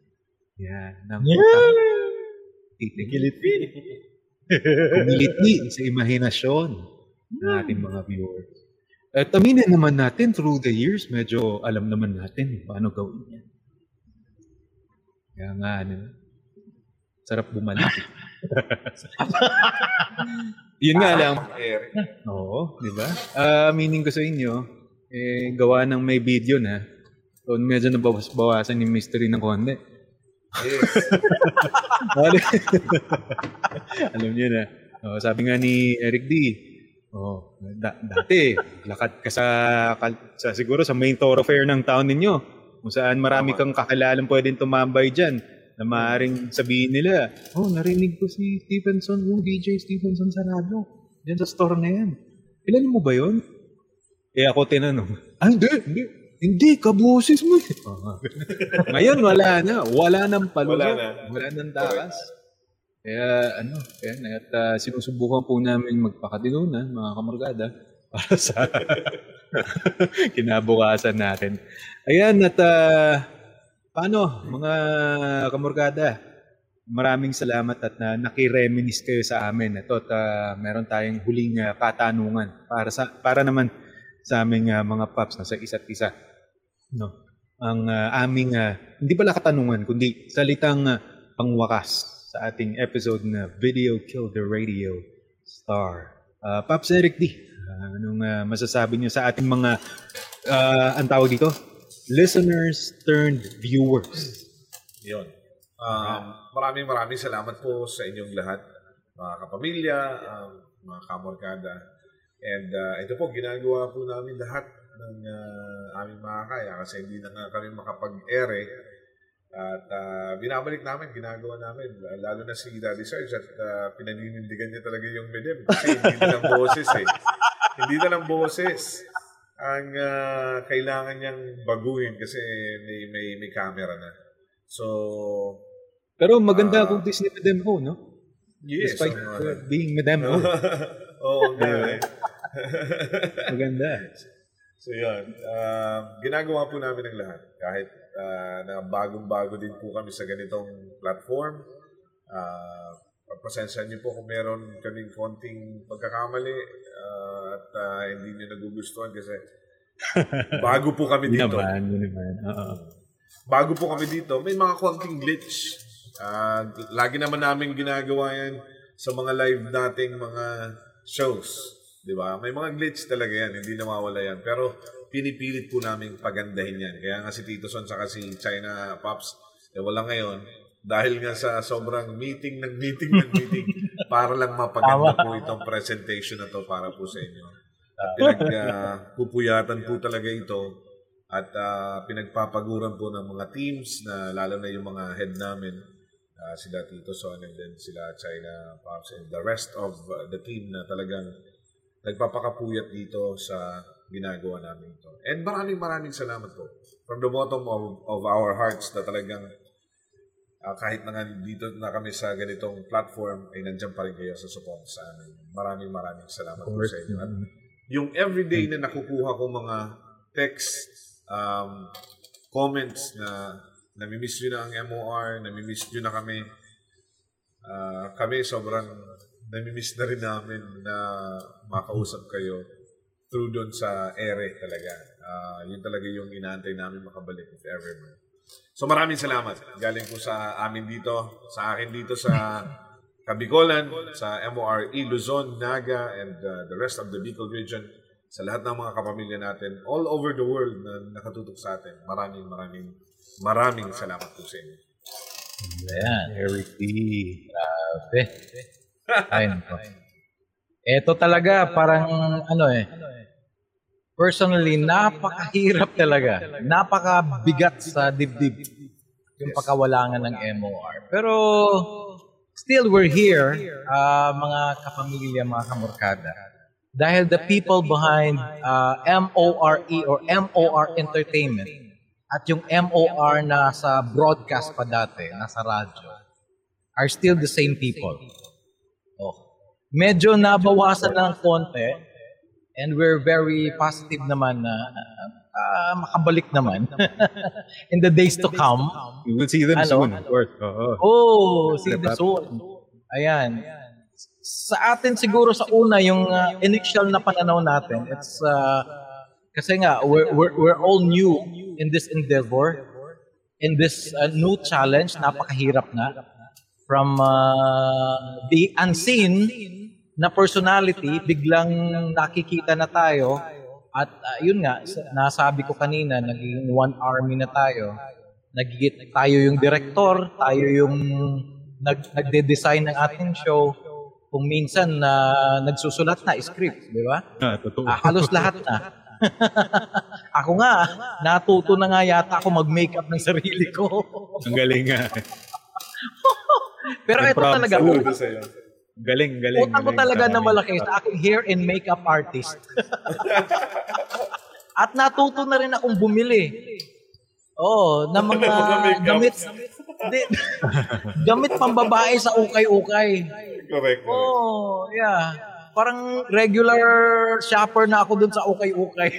Yan. Ng yeah. Titillate. Kumiliti sa imahinasyon ng ating mga viewers. At aminin naman natin, through the years, medyo alam naman natin paano gawin yan. Kaya nga, ano, sarap bumalik. Yun nga lang. Oo, di ba? Uh, meaning ko sa inyo, eh, gawa ng may video na, so medyo nabawas-bawasan yung mystery ng konti. Yes. Alam niyo na. Oh, sabi nga ni Eric D, oh, da- dati, lakad ka sa, sa, siguro sa main thoroughfare ng town ninyo, kung saan marami kang kakilalang pwedeng tumambay dyan, na maaaring sabihin nila, oh, narinig ko si Stevenson, yung DJ Stevenson sa radyo. Diyan sa store na yan. Ilan mo ba yun? Eh ako tinanong, ah, hindi, hindi. Hindi, kaboses mo. Ngayon, wala na. Wala nang palulo. Wala na. Wala nang takas. Kaya, ano, kaya, at uh, sinusubukan po namin magpakadilunan, mga kamargada, para sa kinabukasan natin. Ayan, at uh, paano, mga kamorgada, maraming salamat at na nakireminis kayo sa amin. Ito, at uh, meron tayong huling uh, katanungan para sa para naman sa aming uh, mga paps na sa isa't isa. No. Ang uh, aming uh, hindi pala katanungan kundi salitang uh, pangwakas sa ating episode na Video Kill the Radio Star. Uh, Paps Eric D, uh, anong uh, masasabi niyo sa ating mga uh, ang tawag dito? Listeners turned viewers. Yun. Um, maraming maraming salamat po sa inyong lahat, mga kapamilya, um, mga kamorkada. And uh, ito po, ginagawa po namin lahat ng uh, aming mga kaya kasi hindi na nga kami makapag-ere. At uh, binabalik namin, ginagawa namin. Lalo na si Daddy Sarge at uh, pinaninindigan niya talaga yung medem. Kasi hindi na lang boses eh. Hindi na lang boses ang uh, kailangan niyang baguhin kasi may, may, may camera na. So, Pero maganda Ah. kung Disney Madam Ho, no? yes. Despite uh, being Madam Ho. Oo nga eh. maganda. So yun, um, ginagawa po namin ang lahat. Kahit uh, na bagong-bago din po kami sa ganitong platform. Uh, pagpasensya niyo po kung meron kaming konting pagkakamali uh, at uh, hindi niyo nagugustuhan kasi bago po kami dito. naman, naman. Oo. Bago po kami dito, may mga konting glitch. Ah, lagi naman namin ginagawa yan sa mga live nating mga shows. Di ba? May mga glitch talaga yan. Hindi nawawala yan. Pero pinipilit po namin pagandahin yan. Kaya nga si Tito Son saka si China Pops, eh wala ngayon. Dahil nga sa sobrang meeting ng meeting ng meeting para lang mapaganda po itong presentation na to para po sa inyo. At pinagpupuyatan po talaga ito at ah, pinagpapaguran po ng mga teams na lalo na yung mga head namin ah, sila Tito Son and then sila China Pops and the rest of the team na talagang nagpapakapuyat dito sa ginagawa namin ito. And maraming maraming salamat po from the bottom of, of our hearts na talagang ah, kahit na nga dito na kami sa ganitong platform ay nandiyan pa rin kayo sa support sa amin. Maraming maraming salamat po sa inyo. At yung everyday na nakukuha kong mga text, um, comments na namimiss nyo na ang MOR, namimiss nyo na kami. Ah, kami sobrang namimiss na rin namin na makausap kayo through doon sa ere talaga. Ah, yun talaga yung inaantay namin makabalik if ever man. So maraming salamat. Galing po sa amin dito, sa akin dito sa Kabicolan, sa MORE Luzon, Naga, and uh, the rest of the Bicol region, sa lahat ng mga kapamilya natin all over the world na nakatutok sa atin. Maraming, maraming, maraming salamat po sa inyo. Ayan. Eric D. Grabe. Ayun po. Ito talaga parang ano eh. Personally, napakahirap talaga. Napakabigat sa dibdib yung pagkawalangan ng MOR. Pero still we're here, ah, mga kapamilya, mga kamorkada. Dahil the people behind ah, MORE or MOR Entertainment at yung MOR na sa broadcast pa dati, nasa radyo, are still the same people. Oh. Medyo nabawasan ng konti and we're very positive naman na ah, makabalik naman in the days to come. You will see them Ano? soon, of course. Oo. Oh, see the soon. Ayan. Sa atin siguro sa una yung ah, initial na pananaw natin, it's ah, kasi nga we're, we're, we're all new in this endeavor, in this ah, new challenge, napakahirap na from ah, the unseen na personality, biglang nakikita na tayo at ah, yun nga, sa- nasabi ko kanina, naging one army na tayo. Nagigit tayo yung director, tayo yung nag, nagde-design ng ating show. Kung minsan na nagsusulat na script, di ba? Ah, totoo. Ah, halos lahat na. ako nga, natuto na nga yata ako mag-makeup ng sarili ko. Ang galing nga. Pero ito talaga, Saludo utang, sa iyo. Galing, galing. utang ko galing talaga sa na malaki sa aking hair and makeup artist. At natuto na rin akong bumili. Oo, ng mga gamit. Di, gamit pambabae sa ukay-ukay. Correct. correct. Oh, yeah. Parang regular shopper na ako dun sa ukay-ukay.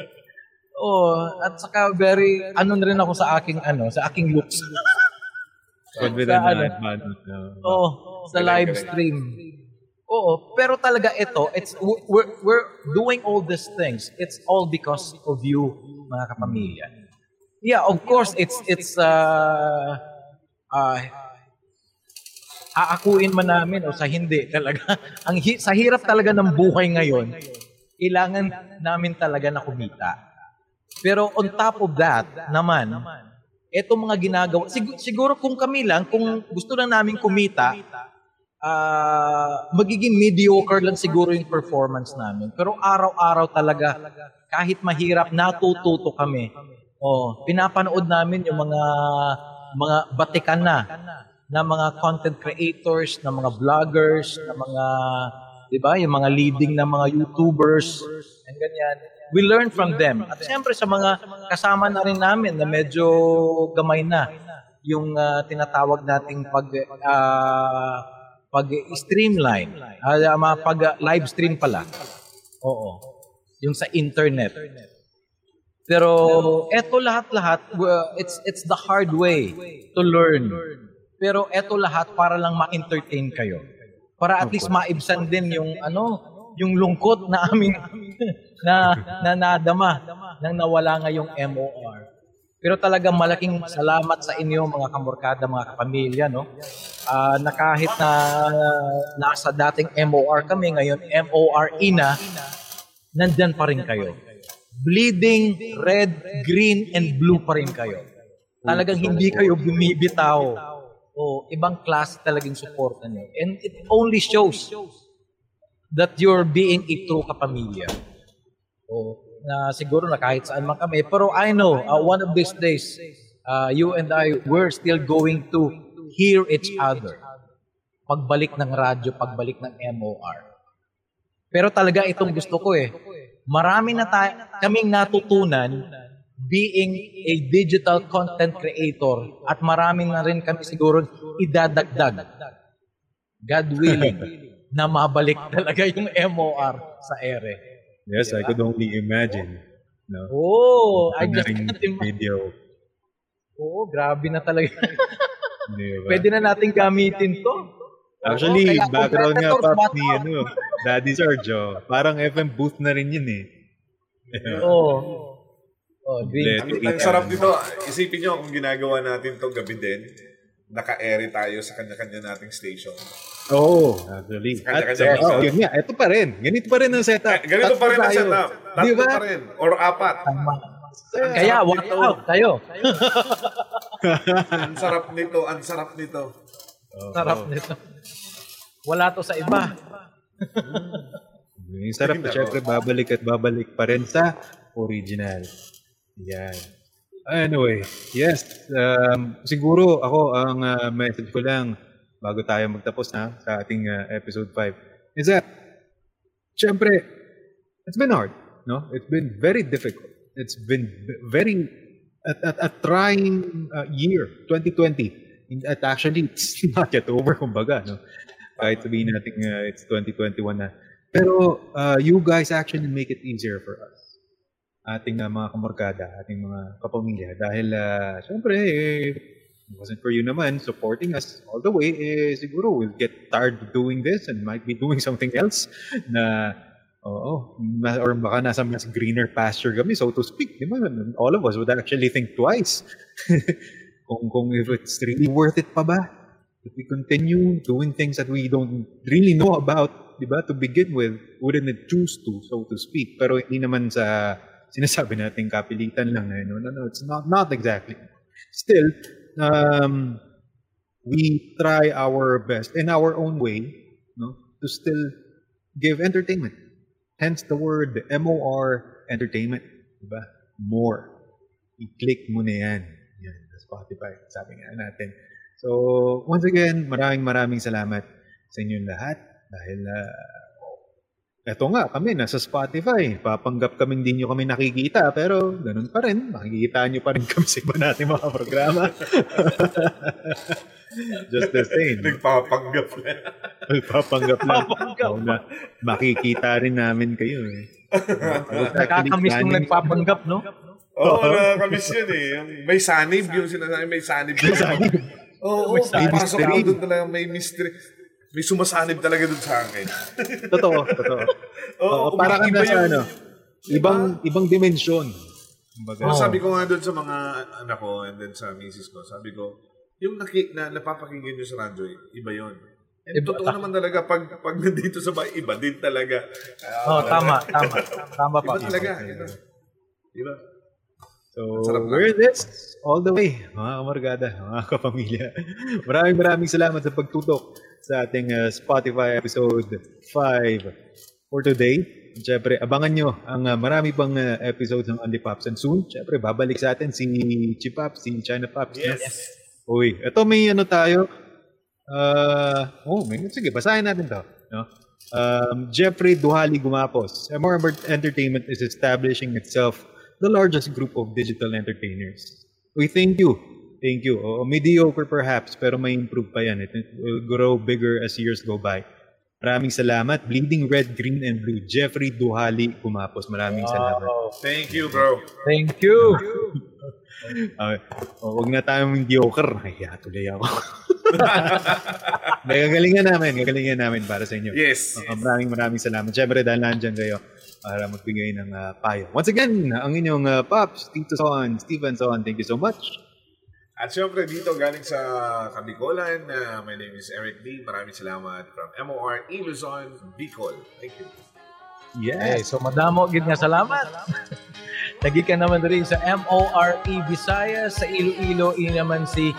oh, at saka very ano na rin ako sa aking ano, sa aking looks. Confident ano? na advantage. no? oh, sa live stream. Oo, pero talaga ito, it's we're, we're doing all these things. It's all because of you, mga kapamilya. Yeah, of course, it's it's uh, uh, aakuin man namin o sa hindi talaga. Ang hi- sa hirap talaga ng buhay ngayon, kailangan namin talaga na kumita. Pero on top of that naman, etong mga ginagawa, sig- siguro kung kami lang, kung gusto lang namin kumita, ah magiging mediocre lang siguro yung performance namin. Pero araw-araw talaga, kahit mahirap, natututo kami. Oh, pinapanood namin yung mga mga batikan na na mga content creators, na mga vloggers, na mga 'di ba, yung mga leading na mga YouTubers and ganyan. We learn from them. At siyempre sa mga kasama na rin namin na medyo gamay na yung ah, tinatawag nating pag ah, pag streamline, ah, mga pag live stream pala. Oo. Yung sa internet. Pero eto lahat-lahat, well, it's it's the hard way to learn. Pero eto lahat para lang ma-entertain kayo. Para at least maibsan din yung ano, yung lungkot na aming na na nadama nang nawala nga yung MOR. Pero talagang malaking salamat sa inyo mga kamorkada, mga kapamilya, no? Ah, na kahit na nasa dating MOR kami, ngayon MORE na, nandyan pa rin kayo. Bleeding red, green, and blue pa rin kayo. Talagang hindi kayo bumibitaw. O, ibang klase talagang suporta nyo. And it only shows that you're being a true kapamilya. O, na siguro na kahit saan man kami. Pero I know, uh, one of these days, uh, you and I, we're still going to hear each other. Pagbalik ng radyo, pagbalik ng MOR. Pero talaga itong gusto ko eh. Marami na tayo, kaming natutunan being a digital content creator at marami na rin kami siguro idadagdag. God willing na mabalik talaga yung MOR sa ere. Yes, I could only imagine. No? Oh, I just can't imagine. video. Oo, grabe na talaga. Di ba? Pwede na nating gamitin to. Actually, kaya background nga pa ni ano, Daddy Sergio. Parang FM booth na rin yun eh. Oo. Oh, green. Let- Ang, ang sarap nito, isipin nyo kung ginagawa natin to gabi din, naka-airy tayo sa kanya-kanya nating station. Oo, oh, actually. At, Kanya-kanya oh, yun nga, ito pa rin. Ganito pa rin ang setup. Eh, ganito pa rin ang setup. Tatlo Di ba? pa rin. Or apat. Kaya, watch out tayo. ang sarap nito, ang sarap nito. Sarap nito. Wala to sa iba. Yung sarap na syempre babalik at babalik pa rin sa original. Yan. Anyway, yes. Um, siguro ako ang uh, message ko lang bago tayo magtapos na sa ating uh, episode 5 is that syempre it's been hard, no? It's been very difficult. It's been very at, at trying uh, year 2020. In- At actually it's not yet over kumbaga, no? Kahit sabihin natin uh, it's 2021 na. Pero uh, you guys actually make it easier for us ating uh, mga kamorkada, ating mga kapamilya. Dahil, uh, syempre, eh, it wasn't for you naman supporting us all the way, eh, siguro we'll get tired doing this and might be doing something else na, oo, or baka nasa mas greener pasture kami, so to speak. Di ba? All of us would actually think twice kung, kung if it's really worth it pa ba? If we continue doing things that we don't really know about, di ba, to begin with, wouldn't it choose to, so to speak. Pero hindi naman sa sinasabi natin kapilitan lang na, no, no, no, it's not, not exactly. Still, um, we try our best in our own way, no, to still give entertainment. Hence the word MOR entertainment, di ba? More. I-click mo na yan. Yan, Spotify. Sabi nga natin. So, once again, maraming maraming salamat sa inyong lahat dahil uh, eto nga, kami nasa Spotify. Papanggap kami hindi nyo kami nakikita pero ganun pa rin. Makikita nyo pa rin kami sa iba natin mga programa. Just the same. Nagpapanggap na. Papanggap lang. Oo na, makikita rin namin kayo eh. Nakakamiss nung nagpapanggap, no? Oo, oh, nakakamiss yun eh. May sanib, yung sinasabi, may sanib. May sanib. Oo, oh, May pasok doon talaga, may mystery. May sumasanib talaga doon sa akin. Totoo, totoo. Oo, Oo, para kang nasa ano, ibang ibang. Kumbaga. Pero sabi ko nga doon sa mga anak ko and then sa misis ko, sabi ko, yung naki, na, napapakinggan nyo sa radyo, iba yon. And Iba- totoo naman talaga, pag, pag nandito sa bahay, iba din talaga. Oh, tama, tama. Tama pa. Iba talaga. Iba. Iba. So, we're this all the way, mga kamargada, mga kapamilya. Maraming maraming salamat sa pagtutok sa ating uh, Spotify episode 5 for today. Siyempre, abangan nyo ang uh, marami pang uh, episodes ng Only Pops. And soon, siyempre, babalik sa atin si Chipap, si China Pops. no? Yes. Uy, ito may ano tayo. Uh, oh, may, sige, basahin natin to. No? Um, Jeffrey Duhali Gumapos. MR Entertainment is establishing itself the largest group of digital entertainers. We thank you. Thank you. Oo, mediocre perhaps, pero may improve pa yan. It will grow bigger as years go by. Maraming salamat. Bleeding Red, Green, and Blue. Jeffrey Duhali Gumapos. Maraming salamat. Thank you, bro. Thank you. Okay. O, huwag na tayong mediocre. Ay, tuloy ako. May gagalingan namin. Gagalingan namin para sa inyo. Yes. Uh, maraming maraming salamat. Siyempre dahil nandyan kayo para magbigay ng uh, payo. Once again, ang inyong uh, Pops, Tito Son, Steven Son, thank you so much. At syempre dito galing sa Kabikolan, uh, my name is Eric D. Maraming salamat from MOR E. Luzon, Bicol. Thank you. Yes. so madamo gid nga salamat. Lagi ka naman rin sa MORE Visayas sa Iloilo ini naman si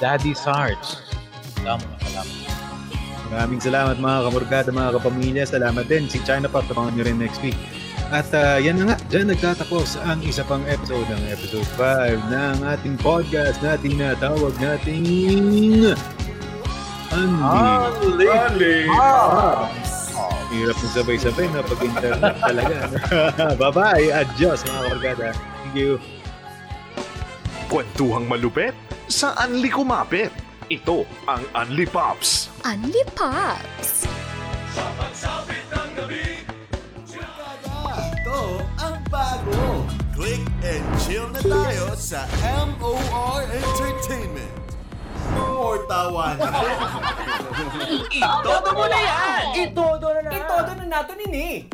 Daddy Sarge. Salamat, salamat. Maraming salamat mga kamurgada, mga kapamilya. Salamat din si China Pop. Tapangan nyo rin next week. At uh, yan na nga, dyan nagtatapos ang isa pang episode ng episode 5 ng ating podcast na tinatawag nating Unli. Rally! Hirap ng sabay-sabay na pag-internet talaga. Bye-bye. Adios mga kamurgada. Thank you. Kwentuhang malupet sa Anli Kumapit. Ito ang Anli Pops. Unli Pops! Bago. Click and chill na tayo sa MOR Entertainment. More tawanan. Itodo mo na yan! Itodo na na! Itodo na nato nini!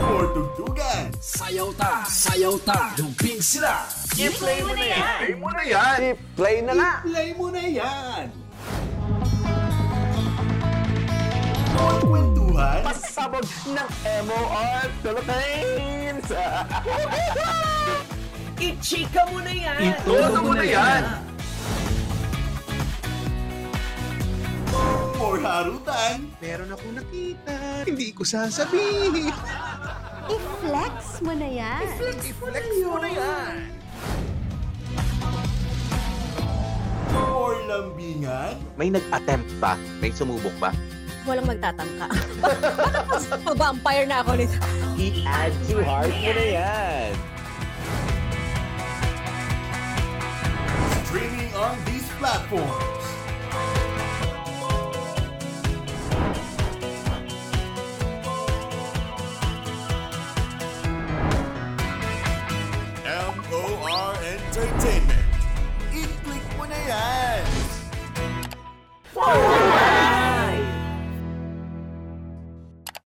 More tugtugan. Sayaw ta, sayaw ta, dumping sila. I-play mo na yan. I-play mo na yan. I-play na na. I-play mo na yan. More kwentuhan. Pasabog ng MOR Philippines. I-chika mo na yan! Itodo mo na yan. More harutan. Meron ako nakita, hindi ko sasabihin. I-flex mo na yan. I-flex mo na yan. More lambingan. May nag-attempt ba? May sumubok ba? walang magtatangka. Pag-vampire na ako nito. I-add to heart mo na yan. Streaming on these platforms. M.O.R. Entertainment. I-click mo na yan! Forward!